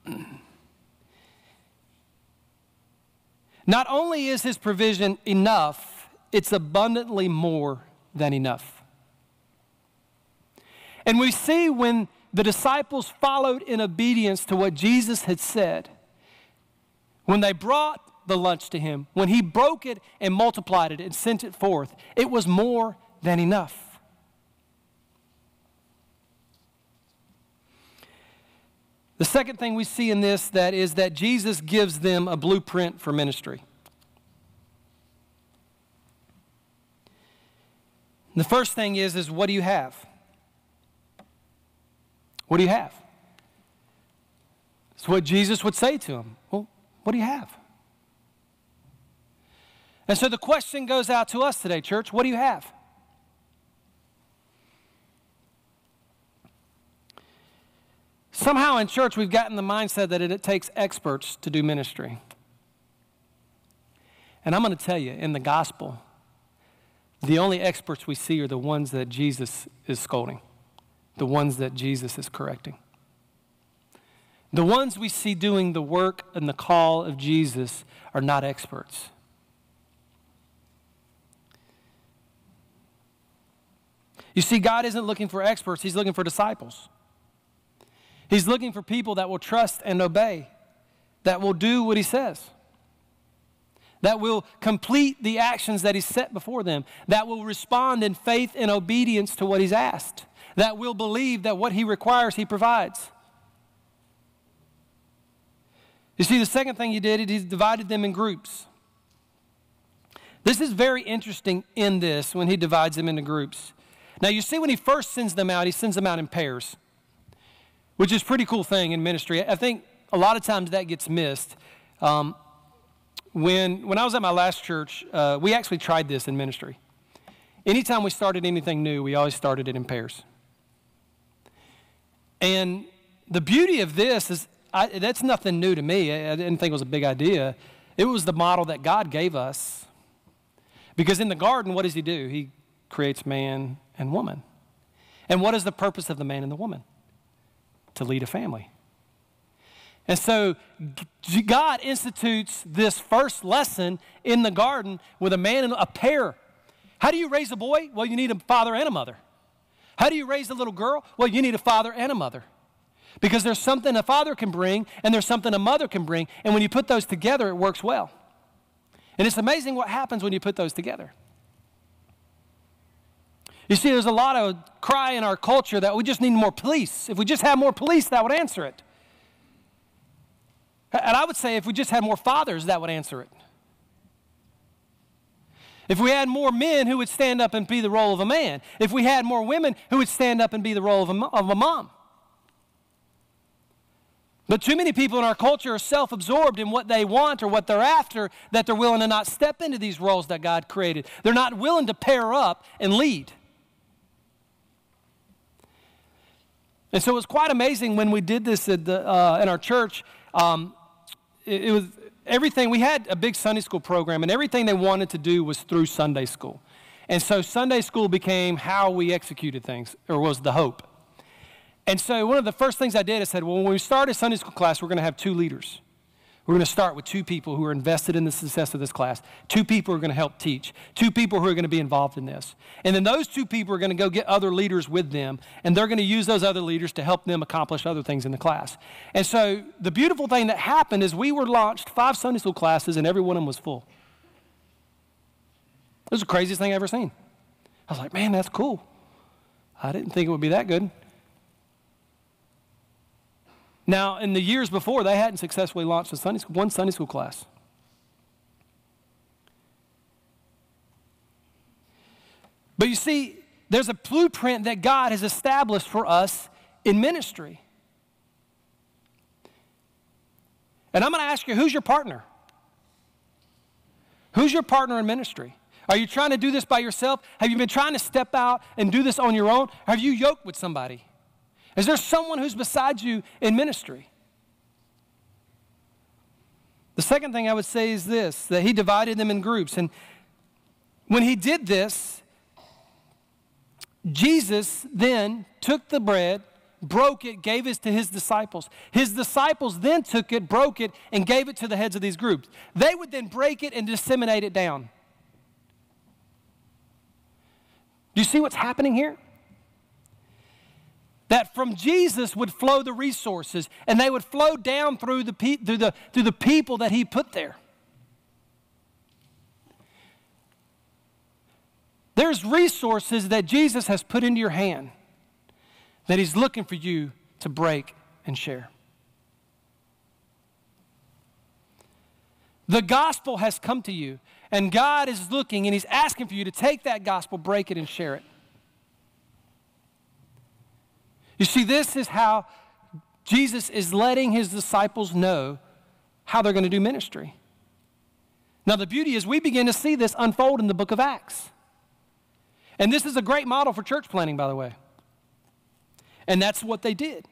<clears throat> Not only is his provision enough, it's abundantly more than enough. And we see when the disciples followed in obedience to what Jesus had said, when they brought the lunch to him, when he broke it and multiplied it and sent it forth, it was more than enough. The second thing we see in this that is that Jesus gives them a blueprint for ministry. The first thing is is what do you have? What do you have? It's what Jesus would say to him. Well, what do you have? And so the question goes out to us today, church. What do you have? Somehow in church, we've gotten the mindset that it takes experts to do ministry. And I'm going to tell you, in the gospel, the only experts we see are the ones that Jesus is scolding, the ones that Jesus is correcting. The ones we see doing the work and the call of Jesus are not experts. You see, God isn't looking for experts, He's looking for disciples. He's looking for people that will trust and obey, that will do what he says, that will complete the actions that he's set before them, that will respond in faith and obedience to what he's asked, that will believe that what he requires, he provides. You see, the second thing he did, is he divided them in groups. This is very interesting in this when he divides them into groups. Now, you see, when he first sends them out, he sends them out in pairs which is pretty cool thing in ministry. I think a lot of times that gets missed. Um, when, when I was at my last church, uh, we actually tried this in ministry. Anytime we started anything new, we always started it in pairs. And the beauty of this is I, that's nothing new to me. I, didn't think it was a big idea. It was the model that God gave us. Because in the garden, what does He do? He creates man and woman. And what is the purpose of the man and the woman? to lead a family. And so God institutes this first lesson in the garden with a man and a pair. How do you raise a boy? Well, you need a father and a mother. How do you raise a little girl? Well, you need a father and a mother. Because there's something a father can bring and there's something a mother can bring. And when you put those together, it works well. And it's amazing what happens when you put those together. You see, there's a lot of cry in our culture that we just need more police. If we just had more police, that would answer it. And I would say if we just had more fathers, that would answer it. If we had more men who would stand up and be the role of a man. If we had more women who would stand up and be the role of a, of a mom. But too many people in our culture are self absorbed in what they want or what they're after that they're willing to not step into these roles that God created. They're not willing to pair up and lead. And so it was quite amazing when we did this at the, uh, in our church. Um, it, was everything, we had a big Sunday school program, and everything they wanted to do was through Sunday school. And so Sunday school became how we executed things, or was the hope. And so one of the first things I did, I said, well, when we start a Sunday school class, we're going to have two leaders. We're going to start with two people who are invested in the success of this class, two people are going to help teach, two people who are going to be involved in this. And then those two people are going to go get other leaders with them, and they're going to use those other leaders to help them accomplish other things in the class. And so the beautiful thing that happened is we were launched five Sunday school classes, and every one of them was full. It was the craziest thing I've ever seen. I was like, man, that's cool. I didn't think it would be that good. Now, in the years before, they hadn't successfully launched a Sunday school, one Sunday school class. But you see, there's a blueprint that God has established for us in ministry. And I'm going to ask you who's your partner? Who's your partner in ministry? Are you trying to do this by yourself? Have you been trying to step out and do this on your own? Have you yoked with somebody? Is there someone who's beside you in ministry? The second thing I would say is this that he divided them in groups. And when he did this, Jesus then took the bread, broke it, gave it to his disciples. His disciples then took it, broke it, and gave it to the heads of these groups. They would then break it and disseminate it down. Do you see what's happening here? That from Jesus would flow the resources and they would flow down through the, pe- through the, through the people that he put there. There's resources that Jesus has put into your hand that he's looking for you to break and share. The gospel has come to you, and God is looking and he's asking for you to take that gospel, break it, and share it. You see, this is how Jesus is letting his disciples know how they're going to do ministry. Now, the beauty is we begin to see this unfold in the book of Acts. And this is a great model for church planning, by the way. And that's what they did.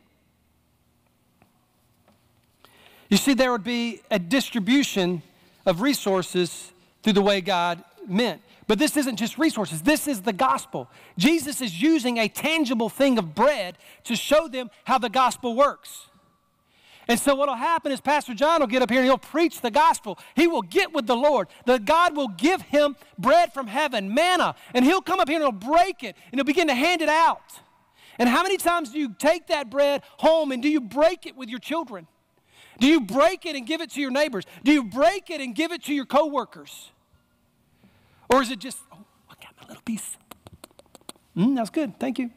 You see, there would be a distribution of resources through the way God meant. But this isn't just resources, this is the gospel. Jesus is using a tangible thing of bread to show them how the gospel works. And so what'll happen is Pastor John will get up here and he'll preach the gospel. He will get with the Lord. The God will give him bread from heaven, manna, and he'll come up here and he'll break it and he'll begin to hand it out. And how many times do you take that bread home and do you break it with your children? Do you break it and give it to your neighbors? Do you break it and give it to your coworkers? Or is it just, oh, I got my little piece? Mm, that's good. Thank you.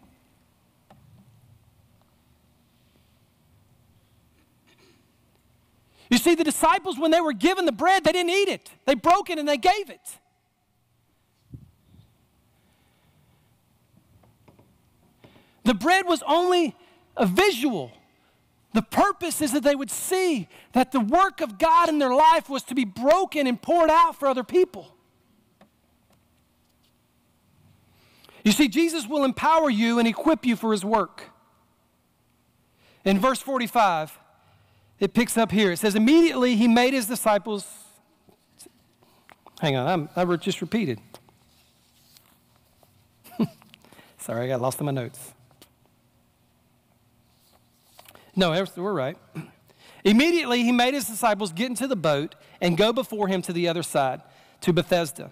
You see, the disciples, when they were given the bread, they didn't eat it. They broke it and they gave it. The bread was only a visual. The purpose is that they would see that the work of God in their life was to be broken and poured out for other people. You see, Jesus will empower you and equip you for his work. In verse 45, it picks up here. It says, Immediately he made his disciples. Hang on, I'm, I just repeated. <laughs> Sorry, I got lost in my notes. No, we're right. Immediately he made his disciples get into the boat and go before him to the other side, to Bethsaida.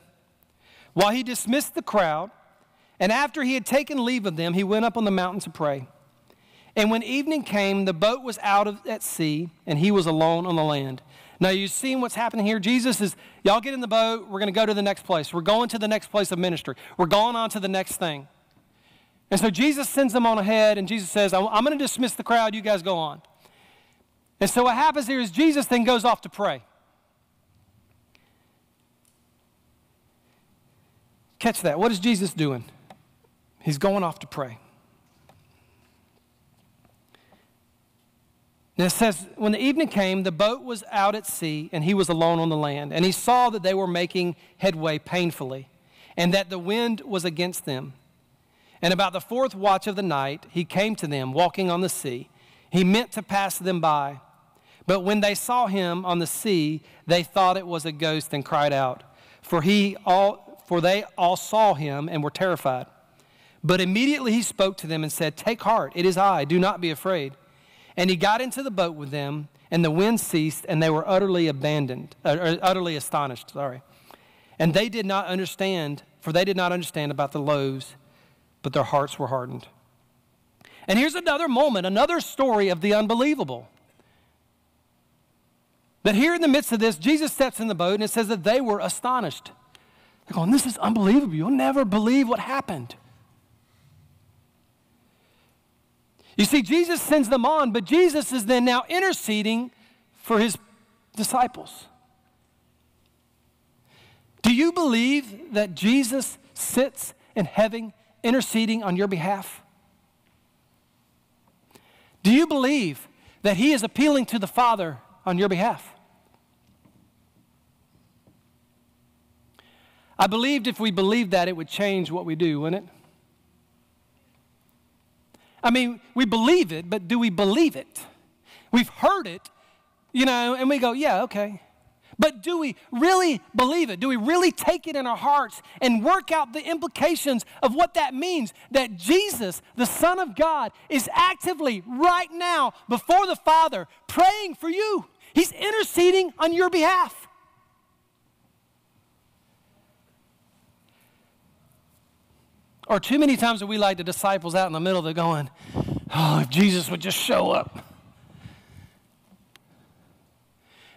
While he dismissed the crowd, and after he had taken leave of them, he went up on the mountain to pray. And when evening came, the boat was out of, at sea, and he was alone on the land. Now, you seeing what's happening here? Jesus is, y'all get in the boat, we're going to go to the next place. We're going to the next place of ministry. We're going on to the next thing. And so Jesus sends them on ahead, and Jesus says, I'm going to dismiss the crowd, you guys go on. And so what happens here is Jesus then goes off to pray. Catch that. What is Jesus doing? He's going off to pray. And it says, when the evening came, the boat was out at sea, and he was alone on the land. And he saw that they were making headway painfully, and that the wind was against them. And about the fourth watch of the night, he came to them walking on the sea. He meant to pass them by. But when they saw him on the sea, they thought it was a ghost and cried out, for, he all, for they all saw him and were terrified. But immediately he spoke to them and said, Take heart, it is I, do not be afraid. And he got into the boat with them, and the wind ceased, and they were utterly abandoned, uh, or utterly astonished, sorry. And they did not understand, for they did not understand about the loaves, but their hearts were hardened. And here's another moment, another story of the unbelievable. That here in the midst of this, Jesus steps in the boat and it says that they were astonished. They're going, This is unbelievable. You'll never believe what happened. You see, Jesus sends them on, but Jesus is then now interceding for his disciples. Do you believe that Jesus sits in heaven interceding on your behalf? Do you believe that he is appealing to the Father on your behalf? I believed if we believed that, it would change what we do, wouldn't it? I mean, we believe it, but do we believe it? We've heard it, you know, and we go, yeah, okay. But do we really believe it? Do we really take it in our hearts and work out the implications of what that means? That Jesus, the Son of God, is actively right now before the Father praying for you. He's interceding on your behalf. Or too many times are we like the disciples out in the middle, they're going, Oh, if Jesus would just show up.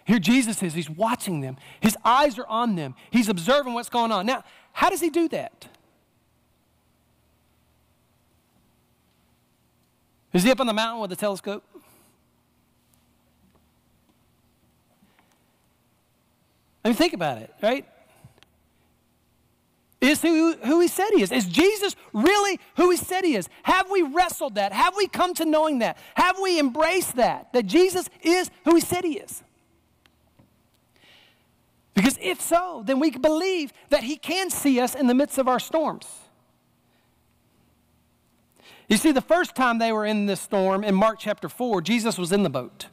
Here Jesus is, he's watching them. His eyes are on them. He's observing what's going on. Now, how does he do that? Is he up on the mountain with a telescope? I mean, think about it, right? Is who, who he said he is? Is Jesus really who he said he is? Have we wrestled that? Have we come to knowing that? Have we embraced that? That Jesus is who he said he is? Because if so, then we believe that he can see us in the midst of our storms. You see, the first time they were in this storm in Mark chapter 4, Jesus was in the boat.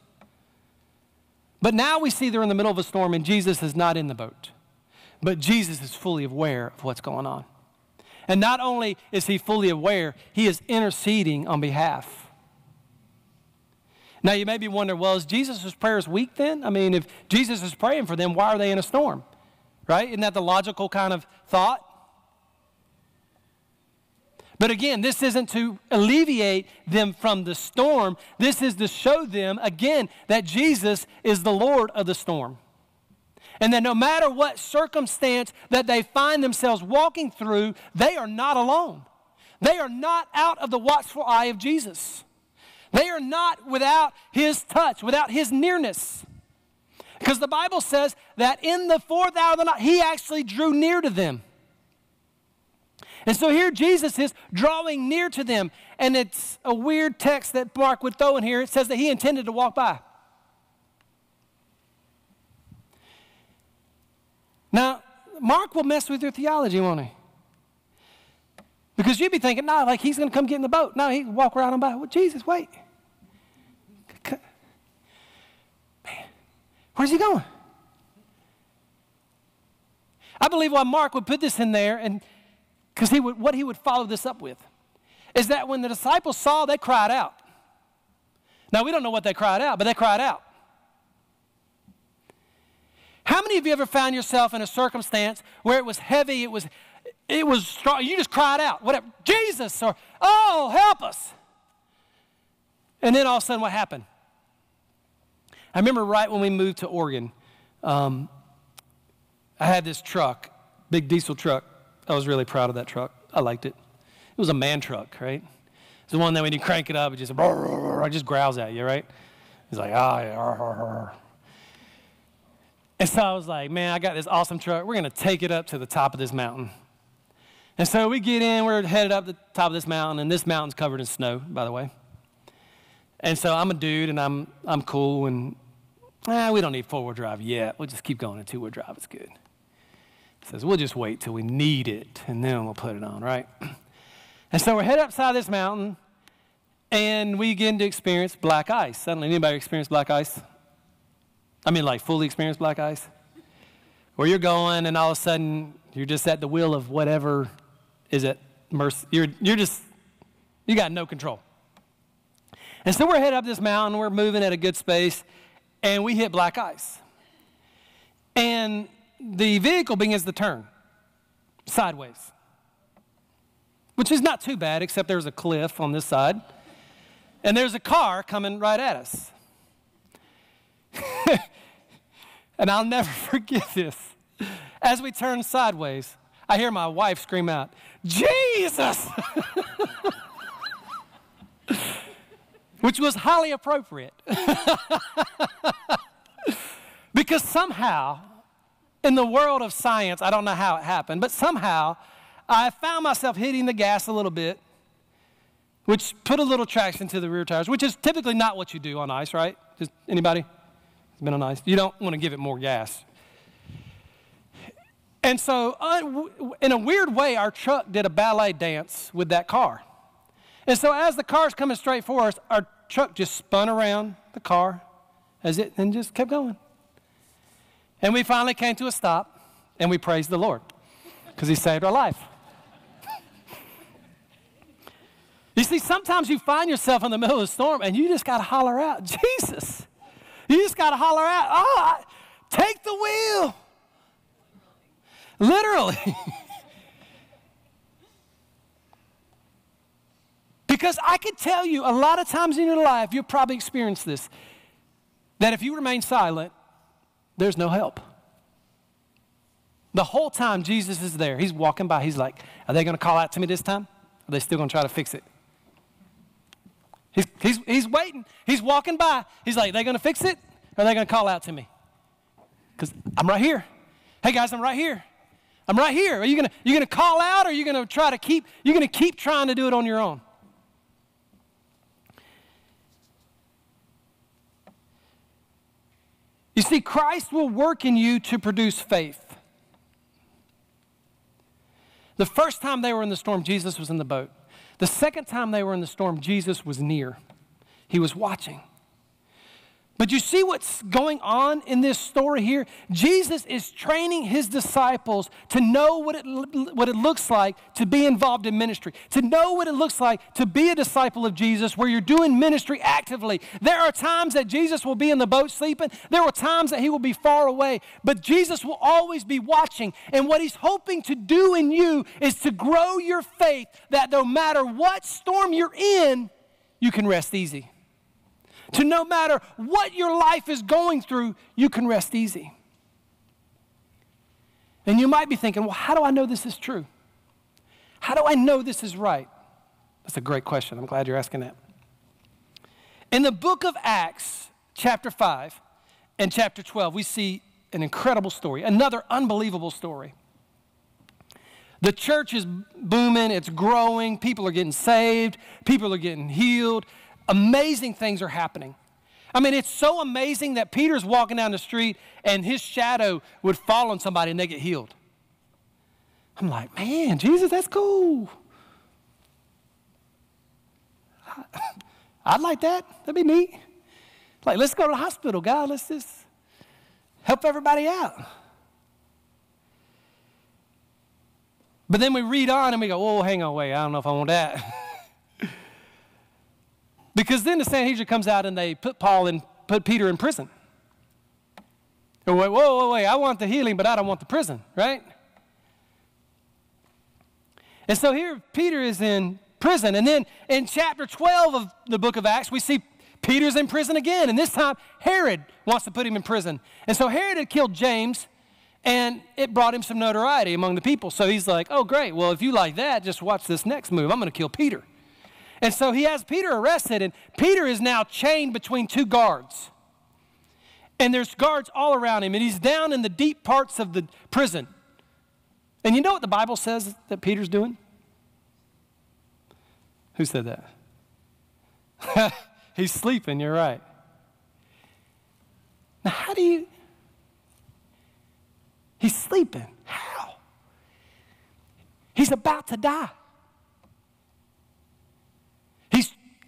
But now we see they're in the middle of a storm and Jesus is not in the boat. But Jesus is fully aware of what's going on. And not only is he fully aware, he is interceding on behalf. Now, you may be wondering, well, is Jesus' prayers weak then? I mean, if Jesus is praying for them, why are they in a storm? Right? Isn't that the logical kind of thought? But again, this isn't to alleviate them from the storm. This is to show them, again, that Jesus is the Lord of the storm. And that no matter what circumstance that they find themselves walking through, they are not alone. They are not out of the watchful eye of Jesus. They are not without his touch, without his nearness. Because the Bible says that in the fourth hour of the night, he actually drew near to them. And so here Jesus is drawing near to them. And it's a weird text that Mark would throw in here. It says that he intended to walk by. Now, Mark will mess with your theology, won't he? Because you'd be thinking, no, like he's going to come get in the boat. No, he can walk around and by. Well, Jesus, wait. Man, where's he going? I believe why Mark would put this in there, and because he would, what he would follow this up with, is that when the disciples saw, they cried out. Now we don't know what they cried out, but they cried out. How many of you ever found yourself in a circumstance where it was heavy, it was, it was strong, you just cried out, whatever, Jesus, or, oh, help us. And then all of a sudden, what happened? I remember right when we moved to Oregon, um, I had this truck, big diesel truck. I was really proud of that truck. I liked it. It was a man truck, right? It's the one that when you crank it up, it just, <laughs> it just growls at you, right? He's like, ah, yeah, <laughs> and so I was like, man, I got this awesome truck. We're going to take it up to the top of this mountain. And so we get in, we're headed up the top of this mountain, and this mountain's covered in snow, by the way. And so I'm a dude, and I'm, I'm cool, and eh, we don't need four wheel drive yet. We'll just keep going in two wheel drive. It's good. He says, we'll just wait till we need it, and then we'll put it on, right? And so we're headed upside this mountain, and we begin to experience black ice. Suddenly, anybody experience black ice? I mean, like fully experienced black ice? Where you're going, and all of a sudden, you're just at the will of whatever is it mercy. You're, you're just, you got no control. And so we're headed up this mountain, we're moving at a good space, and we hit black ice. And the vehicle begins to turn sideways, which is not too bad, except there's a cliff on this side, and there's a car coming right at us. <laughs> and I'll never <laughs> forget this. As we turn sideways, I hear my wife scream out, Jesus! <laughs> Which was highly appropriate. because somehow, in the world of science, I don't know how it happened, but somehow I found myself hitting the gas a little bit, which put a little traction to the rear tires, which is typically not what you do on ice, right? Just anybody? It's been a nice, You don't want to give it more gas. And so, uh, in a weird way, our truck did a ballet dance with that car. And so, as the car's coming straight for us, our truck just spun around the car as it and just kept going. And we finally came to a stop, and we praised the Lord because He saved our life. you see, sometimes you find yourself in the middle of a storm, and you just got to holler out, Jesus. You just got to holler out, oh, I- take the wheel. Literally. <laughs> because I could tell you a lot of times in your life, you'll probably experience this, that if you remain silent, there's no help. The whole time Jesus is there, he's walking by, he's like, Are they going to call out to me this time? Are they still going to try to fix it? He's, he's, he's waiting. He's walking by. He's like, they going to fix it? Or are they going to call out to me? Because I'm right here. Hey guys, I'm right here. I'm right here. Are you gonna you gonna call out or are you gonna try to keep you're gonna keep trying to do it on your own? You see, Christ will work in you to produce faith. The first time they were in the storm, Jesus was in the boat. The second time they were in the storm, Jesus was near. He was watching. But you see what's going on in this story here? Jesus is training his disciples to know what it, what it looks like to be involved in ministry, to know what it looks like to be a disciple of Jesus where you're doing ministry actively. There are times that Jesus will be in the boat sleeping, there are times that he will be far away, but Jesus will always be watching. And what he's hoping to do in you is to grow your faith that no matter what storm you're in, you can rest easy to no matter what your life is going through, you can rest easy. And you might be thinking, well, how do I know this is true? How do I know this is right? That's a great question. I'm glad you're asking that. In the book of Acts, chapter 5 and chapter 12, we see an incredible story, another unbelievable story. The church is booming, it's growing, people are getting saved, people are getting healed, amazing things are happening. I mean, it's so amazing that Peter's walking down the street and his shadow would fall on somebody and they get healed. I'm like, man, Jesus, that's cool. <laughs> I'd like that. That'd be neat. Like, let's go to the hospital, God. Let's just help everybody out. But then we read on and we go, oh, hang on, wait, I don't know if I want that. <laughs> Because then the Sanhedrin comes out and they put Paul and put Peter in prison. Wait, whoa, whoa, wait, I want the healing, but I don't want the prison, right? And so here Peter is in prison. And then in chapter 12 of the book of Acts, we see Peter's in prison again. And this time Herod wants to put him in prison. And so Herod had killed James, and it brought him some notoriety among the people. So he's like, oh, great. Well, if you like that, just watch this next move. I'm going to kill Peter. And so he has Peter arrested, and Peter is now chained between two guards. And there's guards all around him, and he's down in the deep parts of the prison. And you know what the Bible says that Peter's doing? Who said that? <laughs> he's sleeping, you're right. Now, how do you? He's sleeping. How? He's about to die.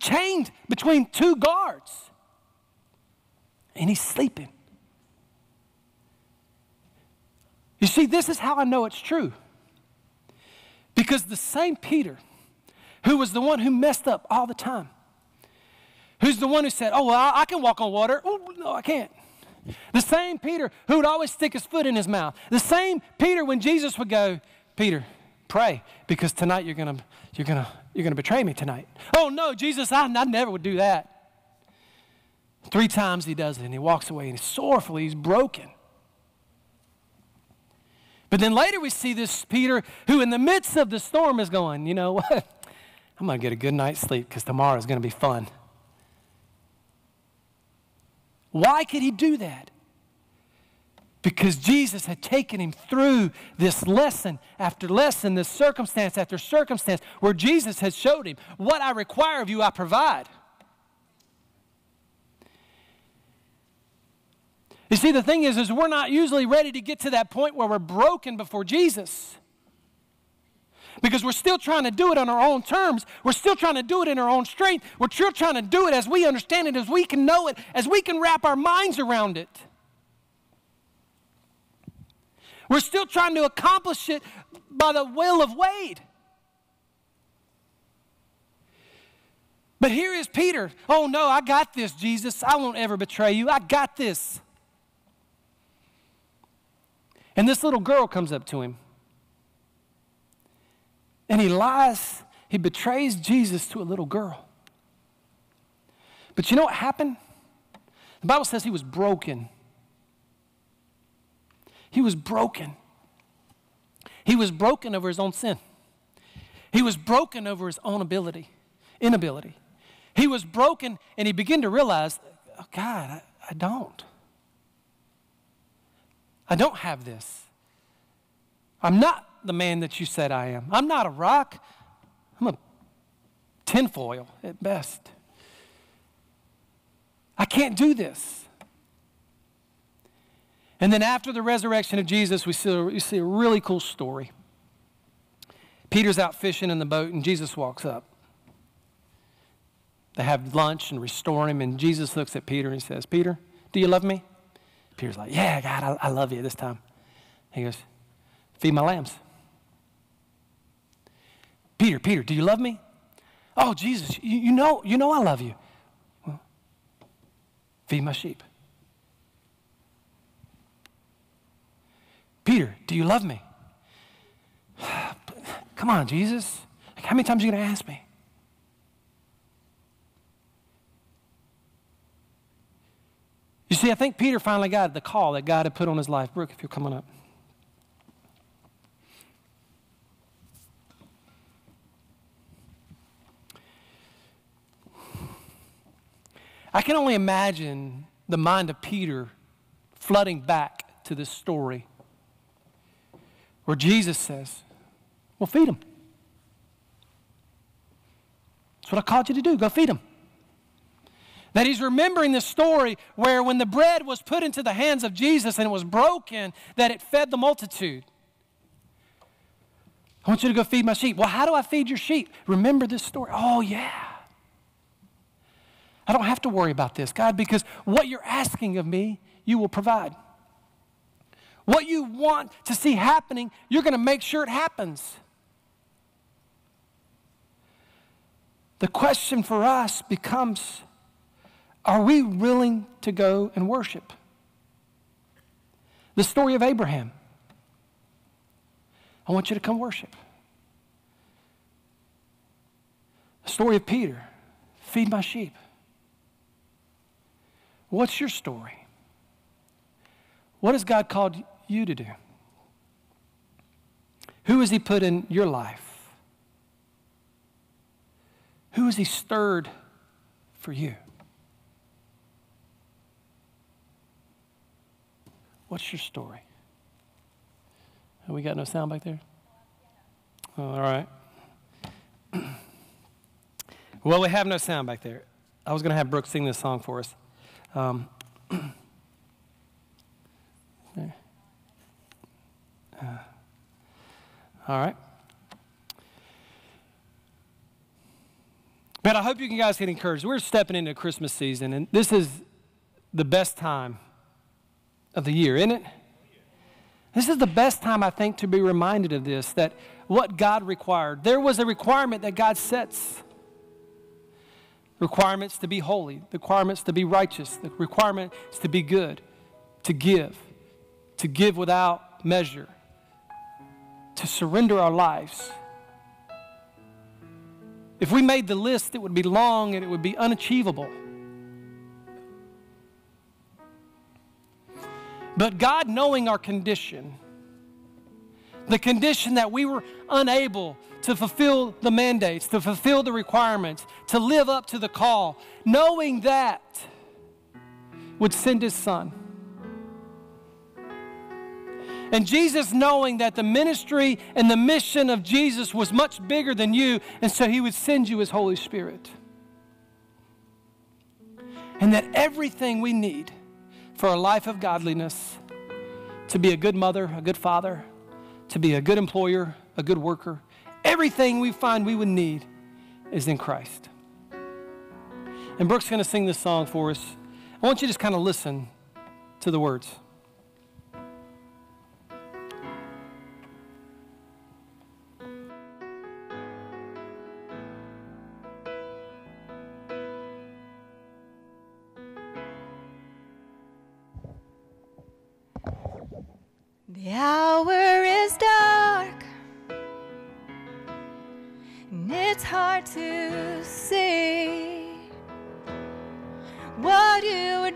Chained between two guards. And he's sleeping. You see, this is how I know it's true. Because the same Peter, who was the one who messed up all the time, who's the one who said, Oh, well, I, can walk on water. Oh, no, I can't. The same Peter who would always stick his foot in his mouth. The same Peter when Jesus would go, Peter, pray because tonight you're going to you're going to you're going to betray me tonight. Oh no, Jesus, I, I never would do that. Three times he does it and he walks away and he's sorrowful, he's broken. But then later we see this Peter who, in the midst of the storm, is going, You know what? <laughs> I'm going to get a good night's sleep because tomorrow is going to be fun. Why could he do that? Because Jesus had taken him through this lesson after lesson, this circumstance after circumstance, where Jesus had showed him, What I require of you, I provide. You see, the thing is, is we're not usually ready to get to that point where we're broken before Jesus. Because we're still trying to do it on our own terms. We're still trying to do it in our own strength. We're still trying to do it as we understand it, as we can know it, as we can wrap our minds around it. We're still trying to accomplish it by the will of Wade. But here is Peter. Oh no, I got this, Jesus. I won't ever betray you. I got this. And this little girl comes up to him. And he lies, he betrays Jesus to a little girl. But you know what happened? The Bible says he was broken. He was broken. He was broken over his own sin. He was broken over his own ability, inability. He was broken and he began to realize, oh God, I, I don't. I don't have this. I'm not the man that you said I am. I'm not a rock. I'm a tinfoil at best. I can't do this. And then after the resurrection of Jesus, we see, we see a really cool story. Peter's out fishing in the boat, and Jesus walks up. They have lunch and restore him, and Jesus looks at Peter and says, Peter, do you love me? Peter's like, Yeah, God, I, I love you this time. He goes, Feed my lambs. Peter, Peter, do you love me? Oh, Jesus, you, you know, you know I love you. Well, feed my sheep. Peter, do you love me? <sighs> Come on, Jesus. Like, how many times are you going to ask me? You see, I think Peter finally got the call that God had put on his life. Brooke, if you're coming up. I can only imagine the mind of Peter flooding back to this story where Jesus says, Well, feed them. That's what I called you to do. Go feed them. That he's remembering the story where when the bread was put into the hands of Jesus and it was broken, that it fed the multitude. I want you to go feed my sheep. Well, how do I feed your sheep? Remember this story. Oh, yeah. I don't have to worry about this, God, because what you're asking of me, you will provide. What you want to see happening, you're going to make sure it happens. The question for us becomes are we willing to go and worship? The story of Abraham. I want you to come worship. The story of Peter. Feed my sheep. What's your story? What has God called you to do? Who has He put in your life? Who has He stirred for you? What's your story? Have we got no sound back there? Oh, all right. <clears throat> well, we have no sound back there. I was going to have Brooke sing this song for us. Um, <clears throat> Uh, all right. But I hope you guys get encouraged. We're stepping into Christmas season, and this is the best time of the year, isn't it? This is the best time, I think, to be reminded of this that what God required. There was a requirement that God sets requirements to be holy, requirements to be righteous, the requirements to be good, to give, to give without measure, to surrender our lives. If we made the list, it would be long and it would be unachievable. But God, knowing our condition, the condition that we were unable to fulfill the mandates, to fulfill the requirements, to live up to the call, knowing that, would send his son. And Jesus, knowing that the ministry and the mission of Jesus was much bigger than you, and so he would send you his Holy Spirit. And that everything we need for a life of godliness, to be a good mother, a good father, to be a good employer, a good worker, everything we find we would need is in Christ. And Brooke's going to sing this song for us. I want you to just kind of listen to the words. The hour is dark, and it's hard to see what you were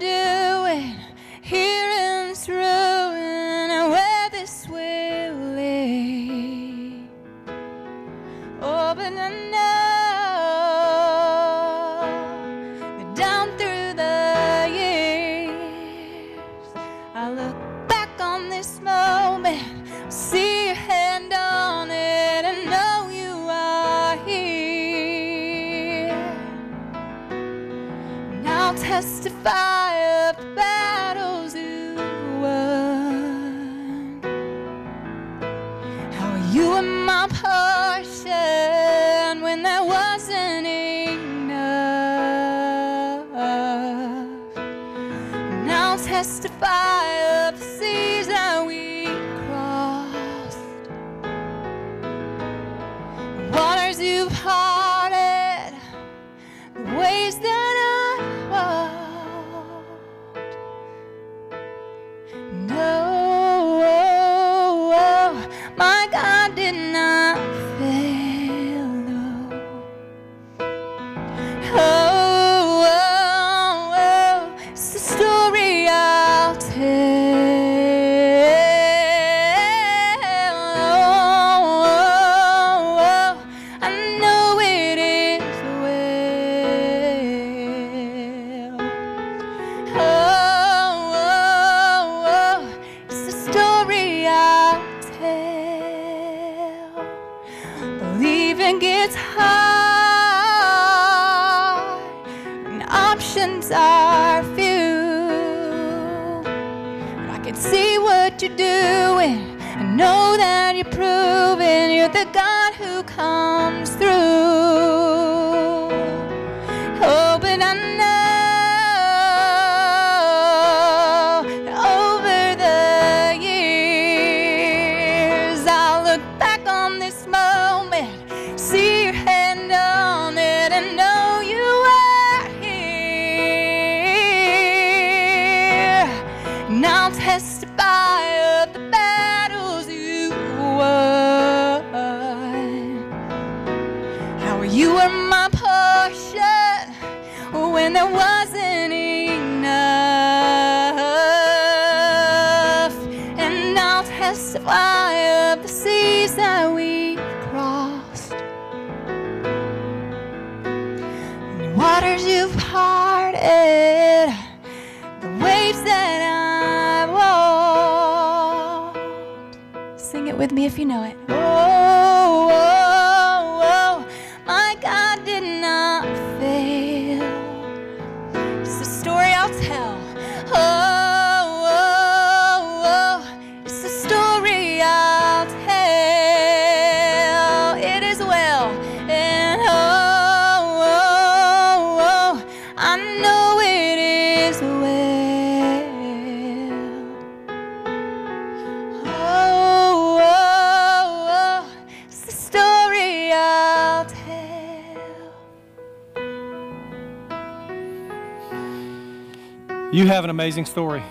amazing story.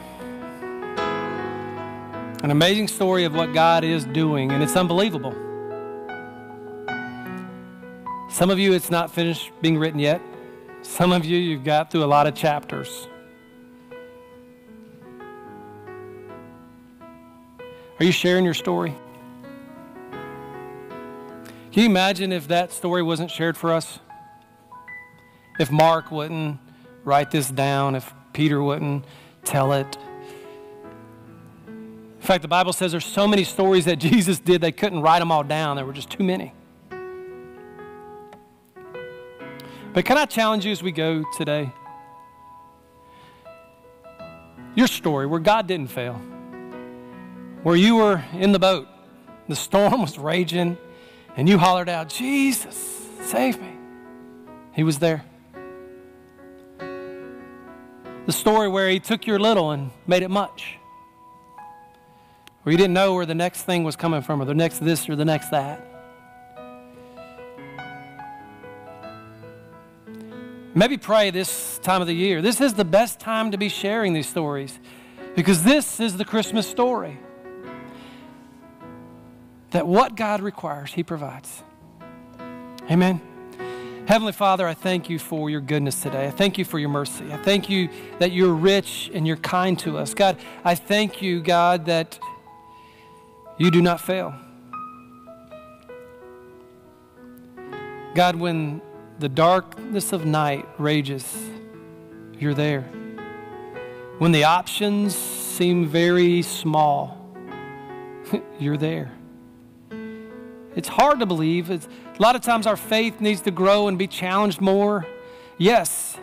An amazing story of what God is doing, and it's unbelievable. Some of you, it's not finished being written yet. Some of you, you've got through a lot of chapters. Are you sharing your story? Can you imagine if that story wasn't shared for us? If Mark wouldn't write this down, if Peter wouldn't tell it. In fact, the Bible says there's so many stories that <laughs> Jesus did, they couldn't write them all down. There were just too many. But can I challenge you as we go today? Your story where God didn't fail, where you were in the boat, the storm <laughs> was raging, and you hollered out, Jesus, save me. He was there. The story where he took your little and made it much. Where you didn't know where the next thing was coming from, or the next this or the next that. Maybe pray this time of the year. This is the best time to be sharing these stories because this is the Christmas story. That what God requires, He provides. Amen. Heavenly Father, I thank you for your goodness today. I thank you for your mercy. I thank you that you're rich and you're kind to us. God, I thank you, God, that you do not fail. God, when the darkness of night rages, you're there. When the options seem very small, <laughs> you're there. It's hard to believe. It's, a lot of times our faith needs to grow and be challenged more. Yes,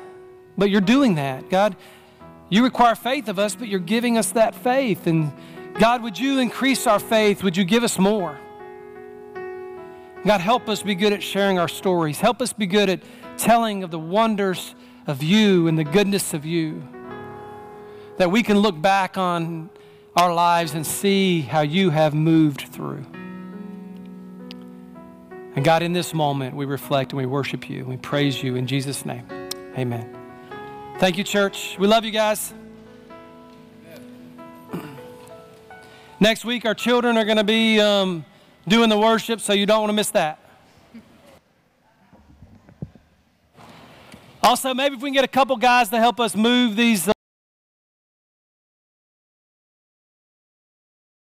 but you're doing that. God, you require faith of us, but you're giving us that faith. And God, would you increase our faith? Would you give us more? God, help us be good at sharing our stories. Help us be good at telling of the wonders of you and the goodness of you. That we can look back on our lives and see how you have moved through. And God, in this moment, we reflect and we worship you. We praise you in Jesus' name. Amen. Thank you, church. We love you guys. <clears throat> Next week, our children are going to be um, doing the worship, so you don't want to miss that. Also, maybe if we can get a couple guys to help us move these.